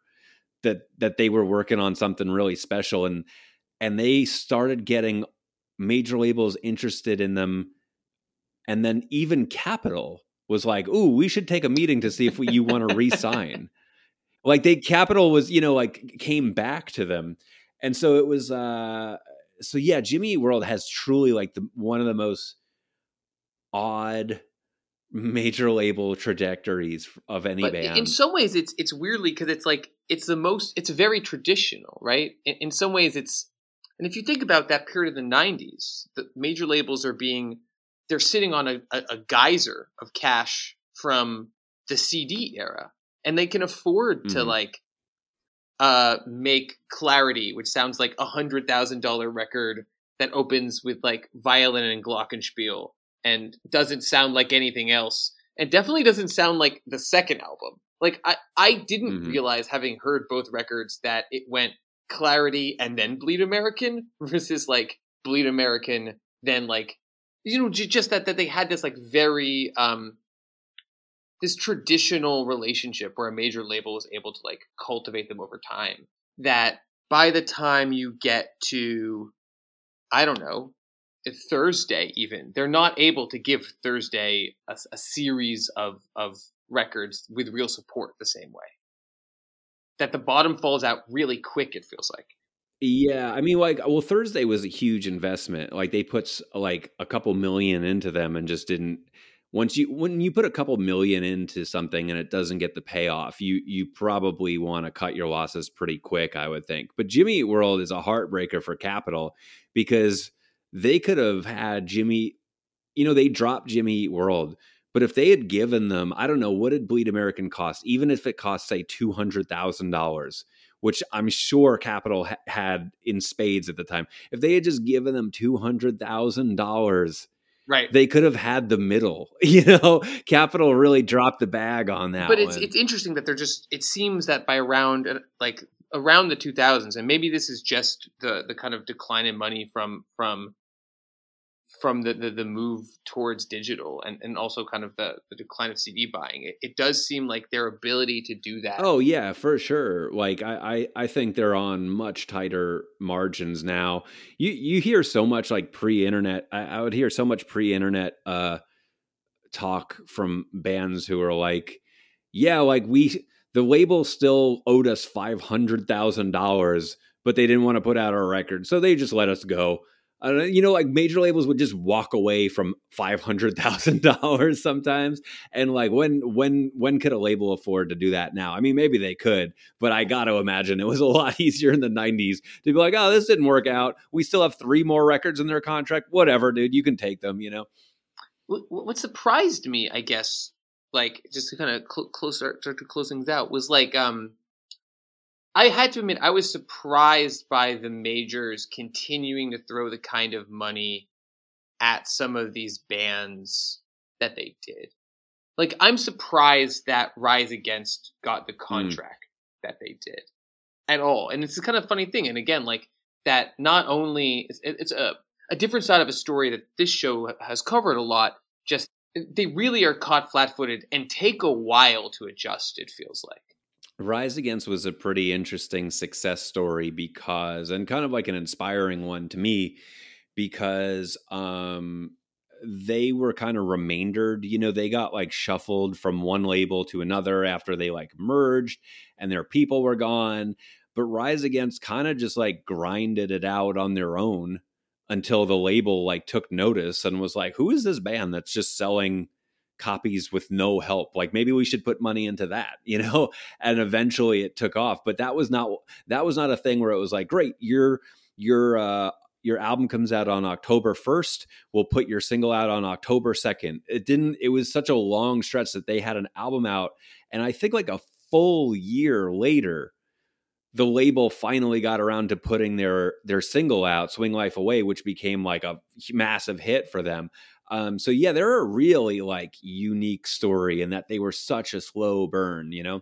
that that they were working on something really special and and they started getting major labels interested in them. And then even Capitol was like ooh we should take a meeting to see if we, you want to re-sign. Like they Capitol was you know like came back to them. And so it was uh so yeah jimmy world has truly like the one of the most odd major label trajectories of any but band. In some ways, it's it's weirdly because it's like it's the most it's very traditional, right? In, in, some ways, it's and if you think about that period of the '90s, the major labels are being they're sitting on a, a, a geyser of cash from the CD era, and they can afford to mm-hmm. like uh make Clarity, which sounds like a hundred thousand dollar record that opens with like violin and glockenspiel and doesn't sound like anything else and definitely doesn't sound like the second album like i i didn't mm-hmm. realize having heard both records that it went clarity and then bleed american versus like bleed american then like you know just that that they had this like very um this traditional relationship where a major label was able to like cultivate them over time that by the time you get to i don't know Thursday even they're not able to give Thursday a, a, series of of records with real support the same way. That the bottom falls out really quick. It feels like. Yeah, I mean, like, well, Thursday was a huge investment. Like they put like a couple million into them and just didn't. Once you when you put a couple million into something and it doesn't get the payoff, you you probably want to cut your losses pretty quick, I would think. But Jimmy World is a heartbreaker for Capitol because they could have had Jimmy, you know, they dropped Jimmy Eat World. But if they had given them, I don't know, what did Bleed American cost? Even if it cost, say, $200,000, which I'm sure Capitol ha- had in spades at the time, if they had just given them $200,000, right they could have had the middle you know Capitol really dropped the bag on that but it's one. it's interesting that they're just it seems that by around uh, like around the 2000s and maybe this is just the the kind of decline in money from from from the, the, the move towards digital and, and also kind of the, the decline of CD buying. It, it does seem like their ability to do that. Oh yeah, for sure. Like I, I, I think they're on much tighter margins now. You you hear so much like pre-internet. I, I would hear so much pre-internet uh, talk from bands who are like, yeah, like we the label still owed us five hundred thousand dollars, but they didn't want to put out our record, so they just let us go uh, you know, like major labels would just walk away from five hundred thousand dollars sometimes, and like when when when could a label afford to do that now? I mean, maybe they could, but I got to imagine it was a lot easier in the '90s to be like, oh, this didn't work out. We still have three more records in their contract. Whatever, dude, you can take them. You know. What, what surprised me, I guess, like just to kind of cl- close start to close things out, was like um I had to admit, I was surprised by the majors continuing to throw the kind of money at some of these bands that they did. Like, I'm surprised that Rise Against got the hmm. contract mm. that they did at all. And it's a kind of funny thing. And again, like, that not only it's, it's a, a different side of a story that this show has covered a lot, just they really are caught flat footed and take a while to adjust, it feels like. Rise Against was a pretty interesting success story because, and kind of like an inspiring one to me, because um, they were kind of remaindered. You know, they got like shuffled from one label to another after they like merged and their people were gone. But Rise Against kind of just like grinded it out on their own until the label like took notice and was like, who is this band that's just selling copies with no help like maybe we should put money into that you know and eventually it took off but that was not that was not a thing where it was like great your your uh your album comes out on October 1st. We'll put your single out on October 2nd. It didn't, it was such a long stretch that they had an album out. And I think like a full year later, the label finally got around to putting their their single out, Swing Life Away, which became like a massive hit for them. Um, so yeah, they're a really like unique story in that they were such a slow burn, you know.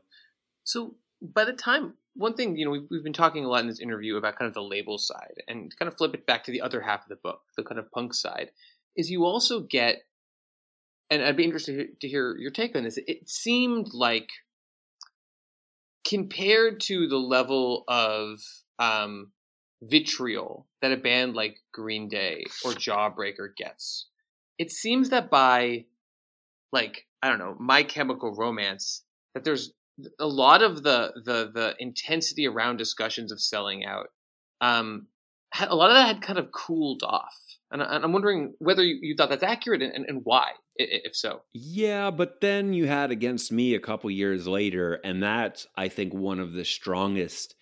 So by the time one thing you know we've, we've been talking a lot in this interview about kind of the label side and kind of flip it back to the other half of the book, the kind of punk side, is you also get, and I'd be interested to hear your take on this. It seemed like compared to the level of um, vitriol that a band like Green Day or Jawbreaker gets it seems that by like I don't know, My Chemical Romance, that there's a lot of the the the intensity around discussions of selling out. Um, a lot of that had kind of cooled off, and, I, am wondering whether you, you, thought that's accurate and, and why, if so. Yeah, but then you had Against Me a couple years later, and that's I think one of the strongest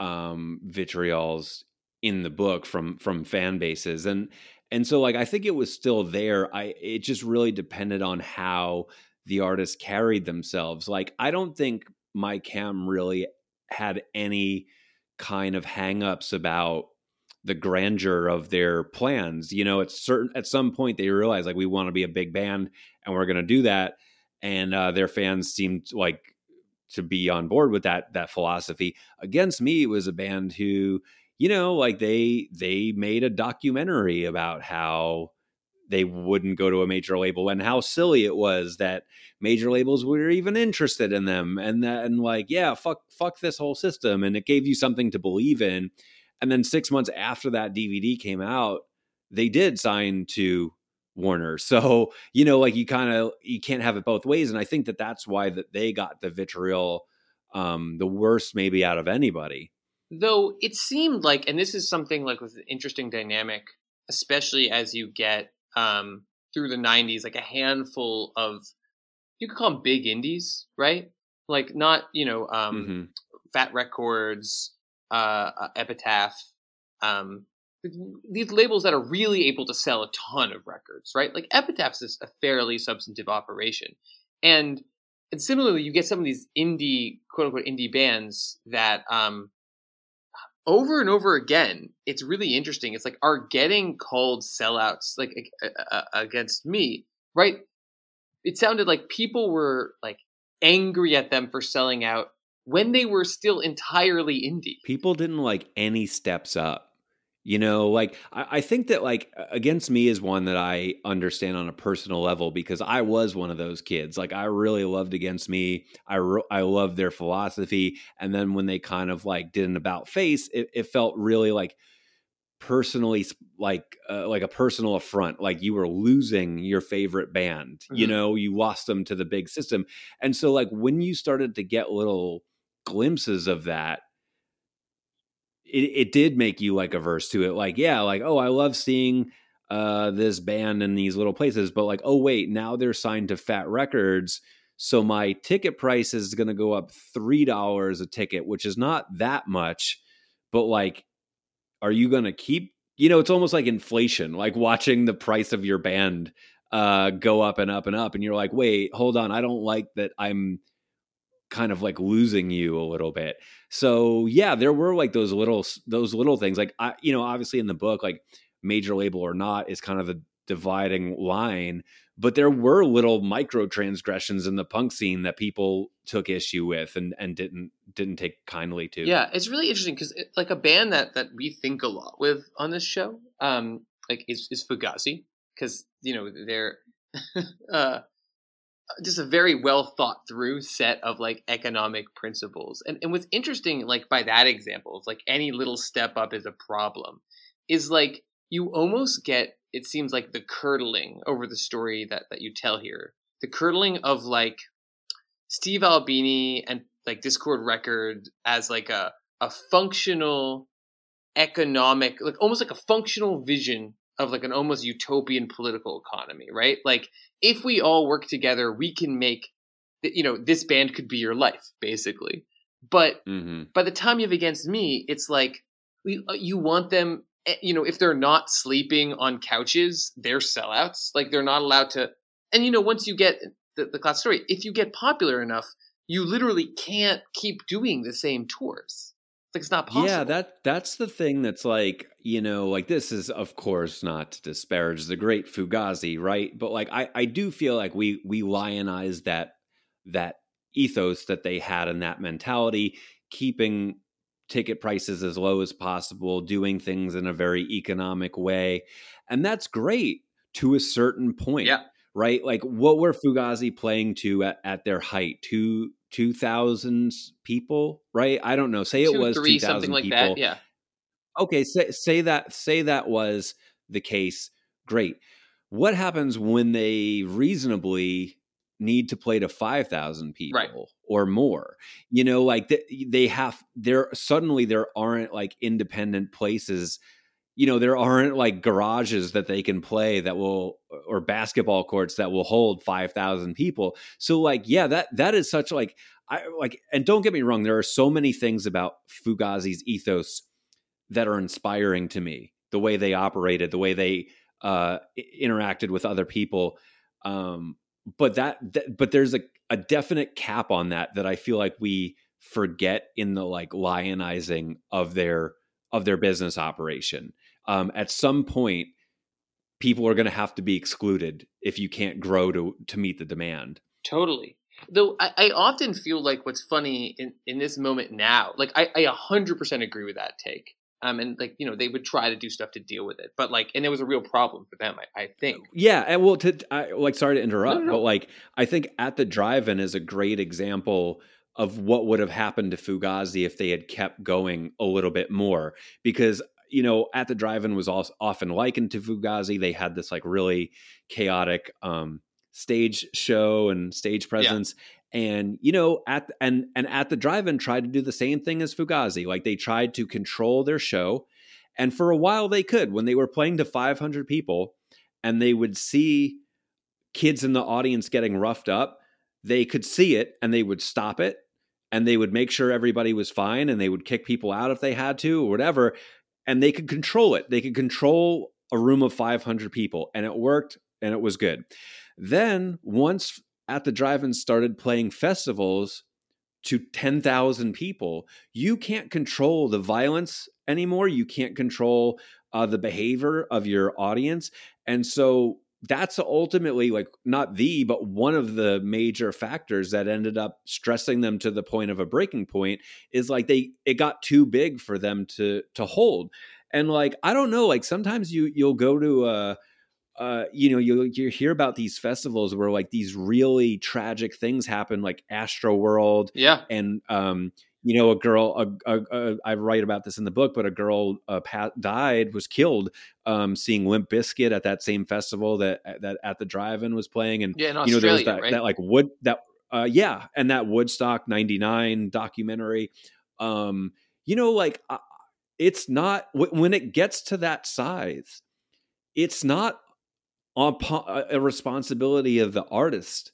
um, vitriols in the book from from fan bases, and and so like I think it was still there. I it just really depended on how the artists carried themselves. Like I don't think My Chem really had any kind of hangups about the grandeur of their plans. You know, at certain at some point they realized like we want to be a big band and we're going to do that, and uh, their fans seemed like to be on board with that that philosophy. Against Me was a band who you know, like they they made a documentary about how they wouldn't go to a major label and how silly it was that major labels were even interested in them and and like yeah fuck fuck this whole system and it gave you something to believe in. And then 6 months after that DVD came out they did sign to Warner. So you know like you kind of you can't have it both ways and I think that that's why that they got the vitriol um the worst maybe out of anybody Though it seemed like, and this is something like with an interesting dynamic, especially as you get um, through the 90s, like a handful of, you could call them big indies, right? Like not, you know, um, mm-hmm. Fat Wreck Chords, uh, uh, Epitaph, um, these labels that are really able to sell a ton of records, right? Like Epitaph is a fairly substantive operation. And and similarly, you get some of these indie, quote unquote, indie bands that um, over and over again, it's really interesting. It's like are getting called sellouts like uh, against me, right? It sounded like people were like angry at them for selling out when they were still entirely indie. People didn't like any steps up You know, like I, I think that like against me is one that I understand on a personal level because I was one of those kids. Like I really loved against me. I re- I loved their philosophy, and then when they kind of like did an about face, it, it felt really like personally like uh, like a personal affront like you were losing your favorite band mm-hmm. you know you lost them to the big system and so like when you started to get little glimpses of that it, it did make you like averse to it like yeah like oh i love seeing uh this band in these little places but like oh wait now they're signed to Fat Wreck Chords so my ticket price is going to go up three dollars a ticket which is not that much but like are you going to keep you know it's almost like inflation like watching the price of your band uh go up and up and up and you're like wait hold on i don't like that i'm kind of like losing you a little bit so yeah there were like those little those little things like i you know obviously in the book like major label or not is kind of the dividing line but there were little micro transgressions in the punk scene that people took issue with and and didn't didn't take kindly to. Yeah, it's really interesting because like a band that that we think a lot with on this show, um, like is is Fugazi because you know they're uh just a very well thought through set of like economic principles. And and what's interesting, like by that example, is like any little step up is a problem. Is like you almost get it seems like the curdling over the story that that you tell here the curdling of like steve albini and like Dischord record as like a a functional economic like almost like a functional vision of like an almost utopian political economy right like if we all work together we can make you know this band could be your life basically but mm-hmm. by the time you have against me it's like uh, you want them Eh, you know, if they're not sleeping on couches, they're sellouts. Like they're not allowed to. And you know, once you get the, the class story, if you get popular enough, you literally can't keep doing the same tours. Like it's not possible. Yeah, that that's the thing that's like, you know, like this is of course not to disparage the great Fugazi, right? But like I I do feel like we we lionize that that ethos that they had and that mentality, keeping ticket prices as low as possible, doing things in a very economic way. And that's great to a certain point. Yeah. Right? Like what were Fugazi playing to at, at their height? Two two thousand people, right? I don't know. Say it was three, something like people. that. Yeah. Okay, say say that say that was the case. Great. What happens when they reasonably need to play to 5000 people right. or more you know like they, they have there suddenly there aren't like independent places you know there aren't like garages that they can play that will or basketball courts that will hold 5000 people so like yeah that that is such like i like and don't get me wrong there are so many things about fugazi's ethos that are inspiring to me the way they operated the way they uh interacted with other people um but that, that but there's a, a definite cap on that that I feel like we forget in the like lionizing of their of their business operation. Um, at some point, people are going to have to be excluded if you can't grow to to meet the demand. Totally. Though I, I often feel like what's funny in, in this moment now, like I, I 100% agree with that take. Um, and like you know they would try to do stuff to deal with it, but like and it was a real problem for them, I, I think. Yeah, and well, to I, like sorry to interrupt, no, no, no. but like I think at the drive-in is a great example of what would have happened to Fugazi if they had kept going a little bit more, because you know at the drive-in was also often likened to Fugazi. They had this like really chaotic um, stage show and stage presence, and you know at and and at the drive-in tried to do the same thing as Fugazi. Like they tried to control their show. And for a while they could. When they were playing to 500 people and they would see kids in the audience getting roughed up they could see it and they would stop it. And they would make sure everybody was fine and they would kick people out if they had to or whatever and they could control it they could control a room of 500 people and it worked and it was good then once at the drive-in started playing festivals to 10,000 people, you can't control the violence anymore. You can't control uh, the behavior of your audience. And so that's ultimately like not the, but one of the major factors that ended up stressing them to the point of a breaking point is like they, it got too big for them to, to hold. and like I don't know, like sometimes you you'll go to uh uh, you know, you you hear about these festivals where like these really tragic things happen, like Astroworld, Yeah. and um, you know, a girl, a, a, a, I write about this in the book, but a girl uh, pat, died, was killed, um, seeing Limp Bizkit at that same festival that that at the drive-in was playing, and Yeah, you know, there was that right? that like wood that uh, yeah, and that Woodstock '99 documentary, um, you know, like uh, it's not wh- when it gets to that size, it's not on a responsibility of the artist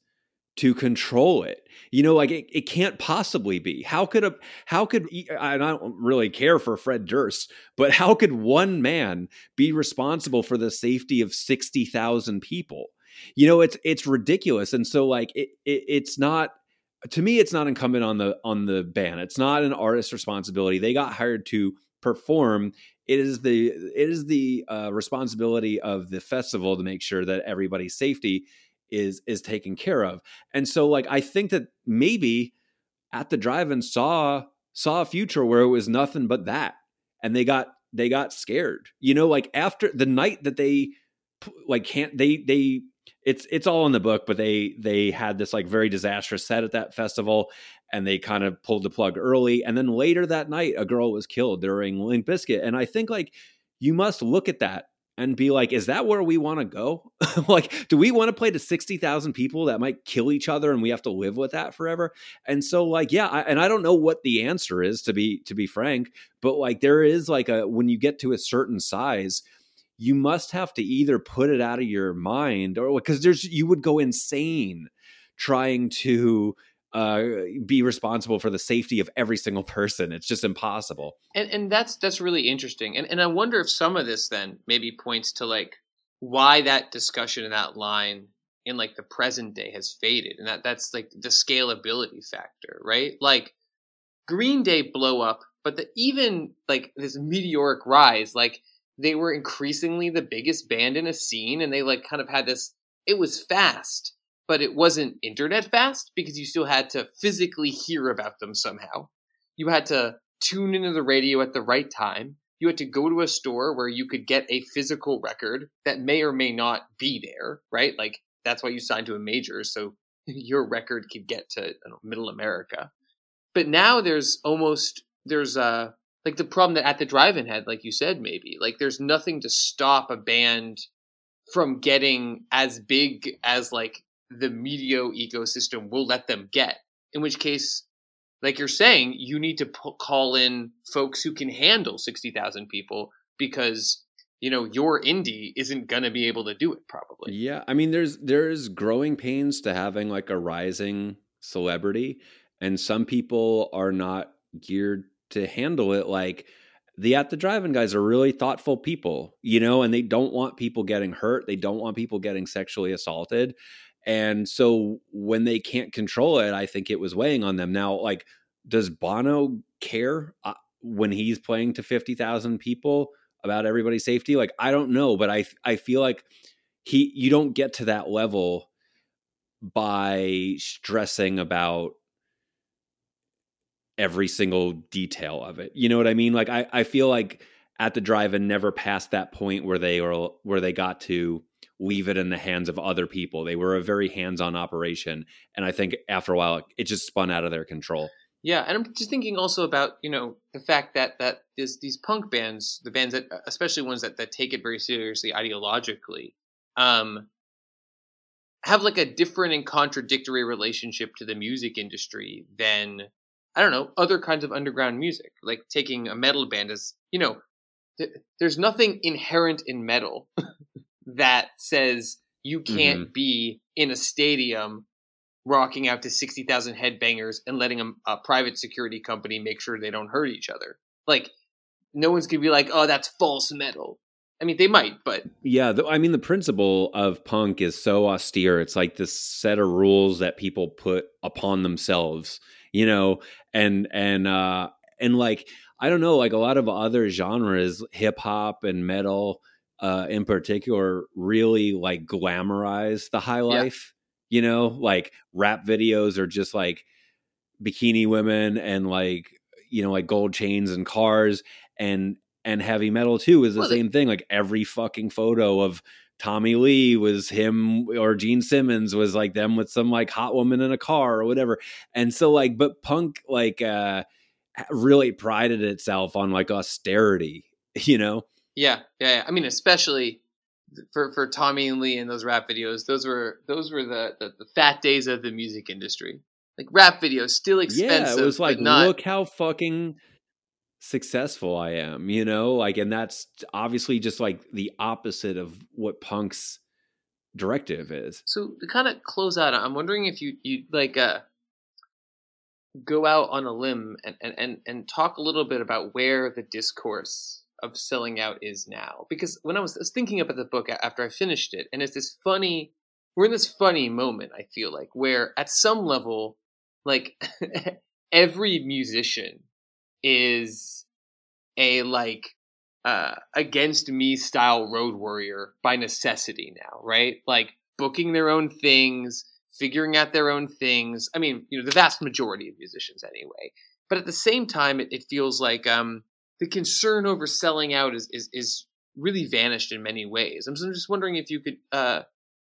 to control it. You know like it, it can't possibly be. How could a how could i don't really care for fred durst but how could one man be responsible for the safety of 60,000 people? You know it's it's ridiculous. And so like it, it it's not to me it's not incumbent on the on the band. It's not an artist's responsibility. They got hired to perform. It is the it is the uh, responsibility of the festival to make sure that everybody's safety is is taken care of. And so like i think that maybe at the drive-in saw saw a future where it was nothing but that and they got they got scared. You know like after the night that they like can't they they it's it's all in the book but they they had this like very disastrous set at that festival and they kind of pulled the plug early and then later that night a girl was killed during Limp Bizkit and I think like you must look at that and be like is that where we want to go? Like do we want to play to 60,000 people that might kill each other and we have to live with that forever? And so like yeah I, and I don't know what the answer is to be to be frank but like there is like a when you get to a certain size you must have to either put it out of your mind or because there's you would go insane trying to uh, be responsible for the safety of every single person. It's just impossible. And and that's that's really interesting. And and I wonder if some of this then maybe points to like why that discussion in that line in like the present day has faded. And that that's like the scalability factor, right? Like Green Day blow up, but the even like this meteoric rise, like they were increasingly the biggest band in a scene and they like kind of had this it was fast but it wasn't internet fast because you still had to physically hear about them somehow. You had to tune into the radio at the right time. You had to go to a store where you could get a physical record that may or may not be there right? Like that's why you signed to a major so your record could get to know, middle america. But now there's almost there's a like the problem that at the drive-in had like you said maybe. Like there's nothing to stop a band from getting as big as like the media ecosystem will let them get. In which case like you're saying you need to call in folks who can handle 60,000 people because you know your indie isn't going to be able to do it probably. Yeah, I mean there's there's growing pains to having like a rising celebrity and some people are not geared to handle it like the at the drive-in guys are really thoughtful people you know and they don't want people getting hurt they don't want people getting sexually assaulted and so when they can't control it i think it was weighing on them now like does bono care uh, when he's playing to 50,000 people about everybody's safety like i don't know but i i feel like he you don't get to that level by stressing about every single detail of it. You know what I mean? Like I, I feel like at the drive-in never passed that point where they were where they got to leave it in the hands of other people. They were a very hands-on operation, and I think after a while it just spun out of their control. Yeah, and I'm just thinking also about you know the fact that that is these punk bands, the bands that especially ones that that take it very seriously ideologically, um, have like a different and contradictory relationship to the music industry than I don't know other kinds of underground music. Like taking a metal band as you know, th- there's nothing inherent in metal that says you can't Mhm. be in a stadium rocking out to 60,000 headbangers and letting a, a private security company make sure they don't hurt each other. Like, no one's going to be like, oh, that's false metal. I mean, they might, but Yeah, the, I mean the principle of punk is so austere. It's like this set of rules that people put upon themselves, you know, and and uh and like I don't know, like a lot of other genres, hip hop and metal uh in particular really like glamorize the high life, you know, like rap videos are just like bikini women and like you know like gold chains and cars and and heavy metal too is the Well, same thing. Like every fucking photo of Tommy Lee was him or Gene Simmons was like them with some like hot woman in a car or whatever. And so like, but punk like uh really prided itself on like austerity, you know? Yeah, yeah, yeah. I mean, especially for for Tommy and Lee and those rap videos, those were those were the the, the fat days of the music industry. Like rap videos, still expensive. yeah, it was like, not, look how fucking successful I am, you know? Like, and that's obviously just like the opposite of what punk's directive is. So to kind of close out, I'm wondering if you you like uh go out on a limb and, and, and, and talk a little bit about where the discourse of selling out is now. Because when I was, I was thinking about the book after I finished it, and it's this funny we're in this funny moment, I feel like, where at some level, like every musician is a like uh against me style road warrior by necessity now, right? Like booking their own things, figuring out their own things. I mean, you know, the vast majority of musicians anyway. But at the same time, it, it feels like um the concern over selling out is is is really vanished in many ways. I'm just wondering if you could uh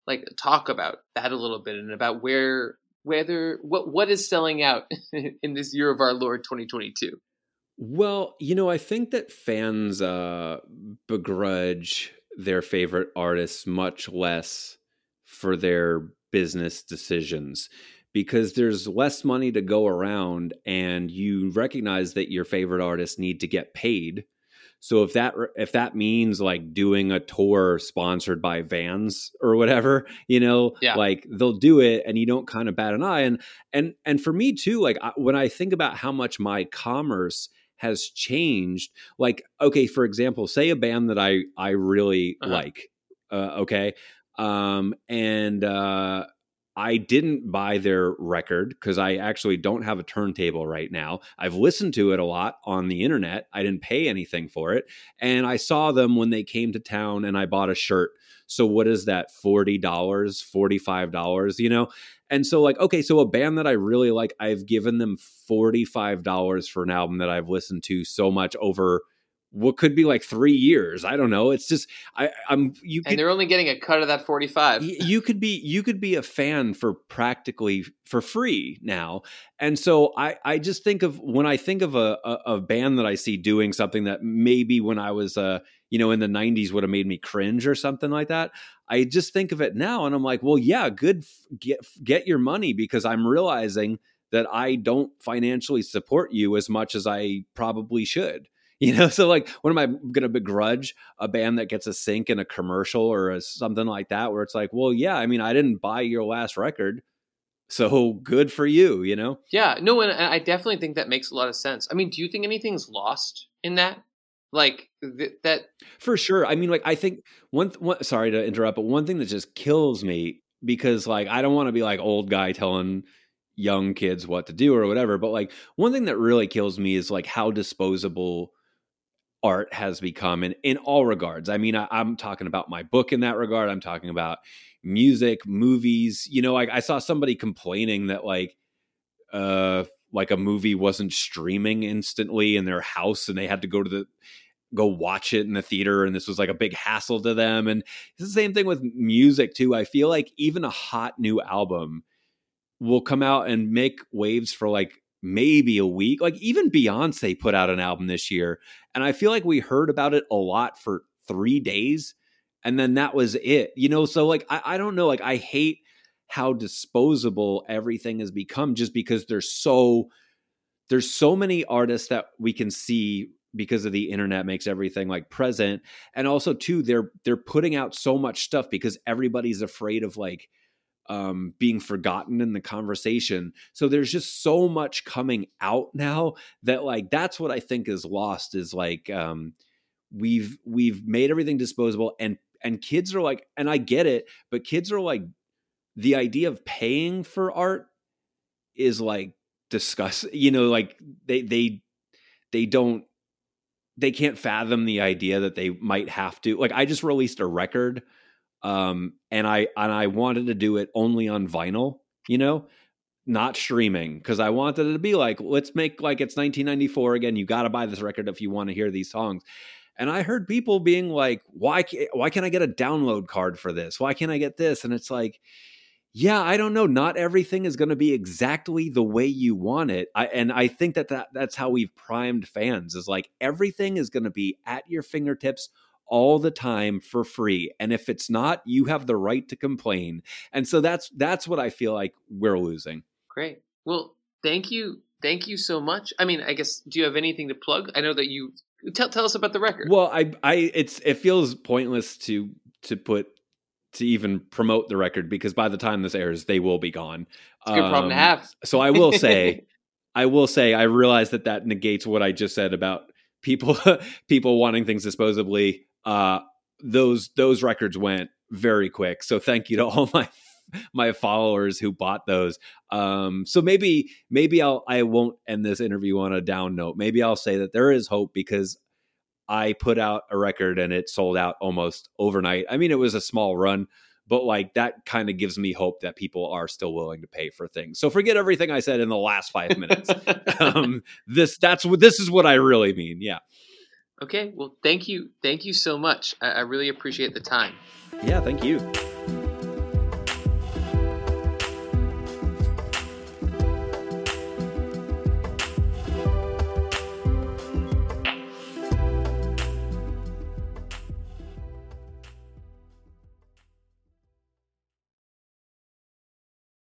like talk about that a little bit and about where whether what what is selling out in this year of our Lord 2022. Well, you know, I think that fans uh, begrudge their favorite artists much less for their business decisions because there's less money to go around and you recognize that your favorite artists need to get paid. So if that if that means like doing a tour sponsored by Vans or whatever, you know, Yeah. like they'll do it and you don't kind of bat an eye and and and for me too, like I, when I think about how much my commerce has changed, like okay, for example, say a band that I I really Uh-huh. like, uh, okay, um, and uh, I didn't buy their record because I actually don't have a turntable right now. I've listened to it a lot on the internet. I didn't pay anything for it. And I saw them when they came to town and I bought a shirt. So what is that? $40, $45, you know? And so like, okay, so a band that I really like, I've given them $45 for an album that I've listened to so much over what could be like three years. I don't know. It's just I, I'm you And they're only getting a cut of that 45. You could be you could be a fan for practically for free now and so i i just think of when i think of a, a, a band that i see doing something that maybe when i was uh you know in the 90s would have made me cringe or something like that i just think of it now and i'm like well yeah good f- get get your money because i'm realizing that i don't financially support you as much as i probably should you know so like what am i going to begrudge a band that gets a sync in a commercial or a, something like that where it's like well yeah i mean i didn't buy your last record so good for you you know Yeah, no, and I definitely think that makes a lot of sense. I mean, do you think anything's lost in that? Like th- that? for sure i mean like i think one, th- one sorry to interrupt but one thing that just kills me because like i don't want to be like old guy telling young kids what to do or whatever but like one thing that really kills me is like how disposable art has become in, in all regards. I mean, I, I'm talking about my book in that regard. I'm talking about music, movies. You know, like I saw somebody complaining that like uh like a movie wasn't streaming instantly in their house and they had to go to the go watch it in the theater and this was like a big hassle to them and it's the same thing with music too i feel like even a hot new album will come out and make waves for like maybe a week like even beyonce put out an album this year and i feel like we heard about it a lot for three days and then that was it you know? So like i, I don't know like i hate how disposable everything has become just because there's so there's so many artists that we can see because of the internet makes everything like present and also too they're they're putting out so much stuff because everybody's afraid of like um being forgotten in the conversation. So there's just so much coming out now that like that's what i think is lost is like um we've we've made everything disposable and and kids are like and i get it but kids are like the idea of paying for art is like discuss you know like they they they don't they can't fathom the idea that they might have to like i just released a record um and i and i wanted to do it only on vinyl you know not streaming because i wanted it to be like let's make like it's 1994 again you got to buy this record if you want to hear these songs And I heard people being like, "Why can't, why can't I get a download card for this? Why can't I get this?" And it's like, yeah, I don't know. Not everything is going to be exactly the way you want it. I, and I think that, that that's how we've primed fans is like everything is going to be at your fingertips all the time for free. And if it's not, you have the right to complain. And so that's that's what I feel like we're losing. Great. Well, thank you. Thank you so much. I mean, I guess do you have anything to plug? I know that you tell tell us about the record. Well, I I it's it feels pointless to to put to even promote the record because by the time this airs, they will be gone. It's a good um, problem to um, have. so I will say, I will say, I realize that that negates what I just said about people people wanting things disposably. Uh, those those records went very quick. So thank you to all my my followers who bought those. Um, so maybe maybe I'll I won't end this interview on a down note. Maybe I'll say that there is hope because I put out a record and it sold out almost overnight. I mean, it was a small run, but like that kind of gives me hope that people are still willing to pay for things. So forget everything I said in the last five minutes. um, this that's what this is what I really mean. Yeah. Okay. Well, thank you. Thank you so much. I, I really appreciate the time. Yeah. Thank you.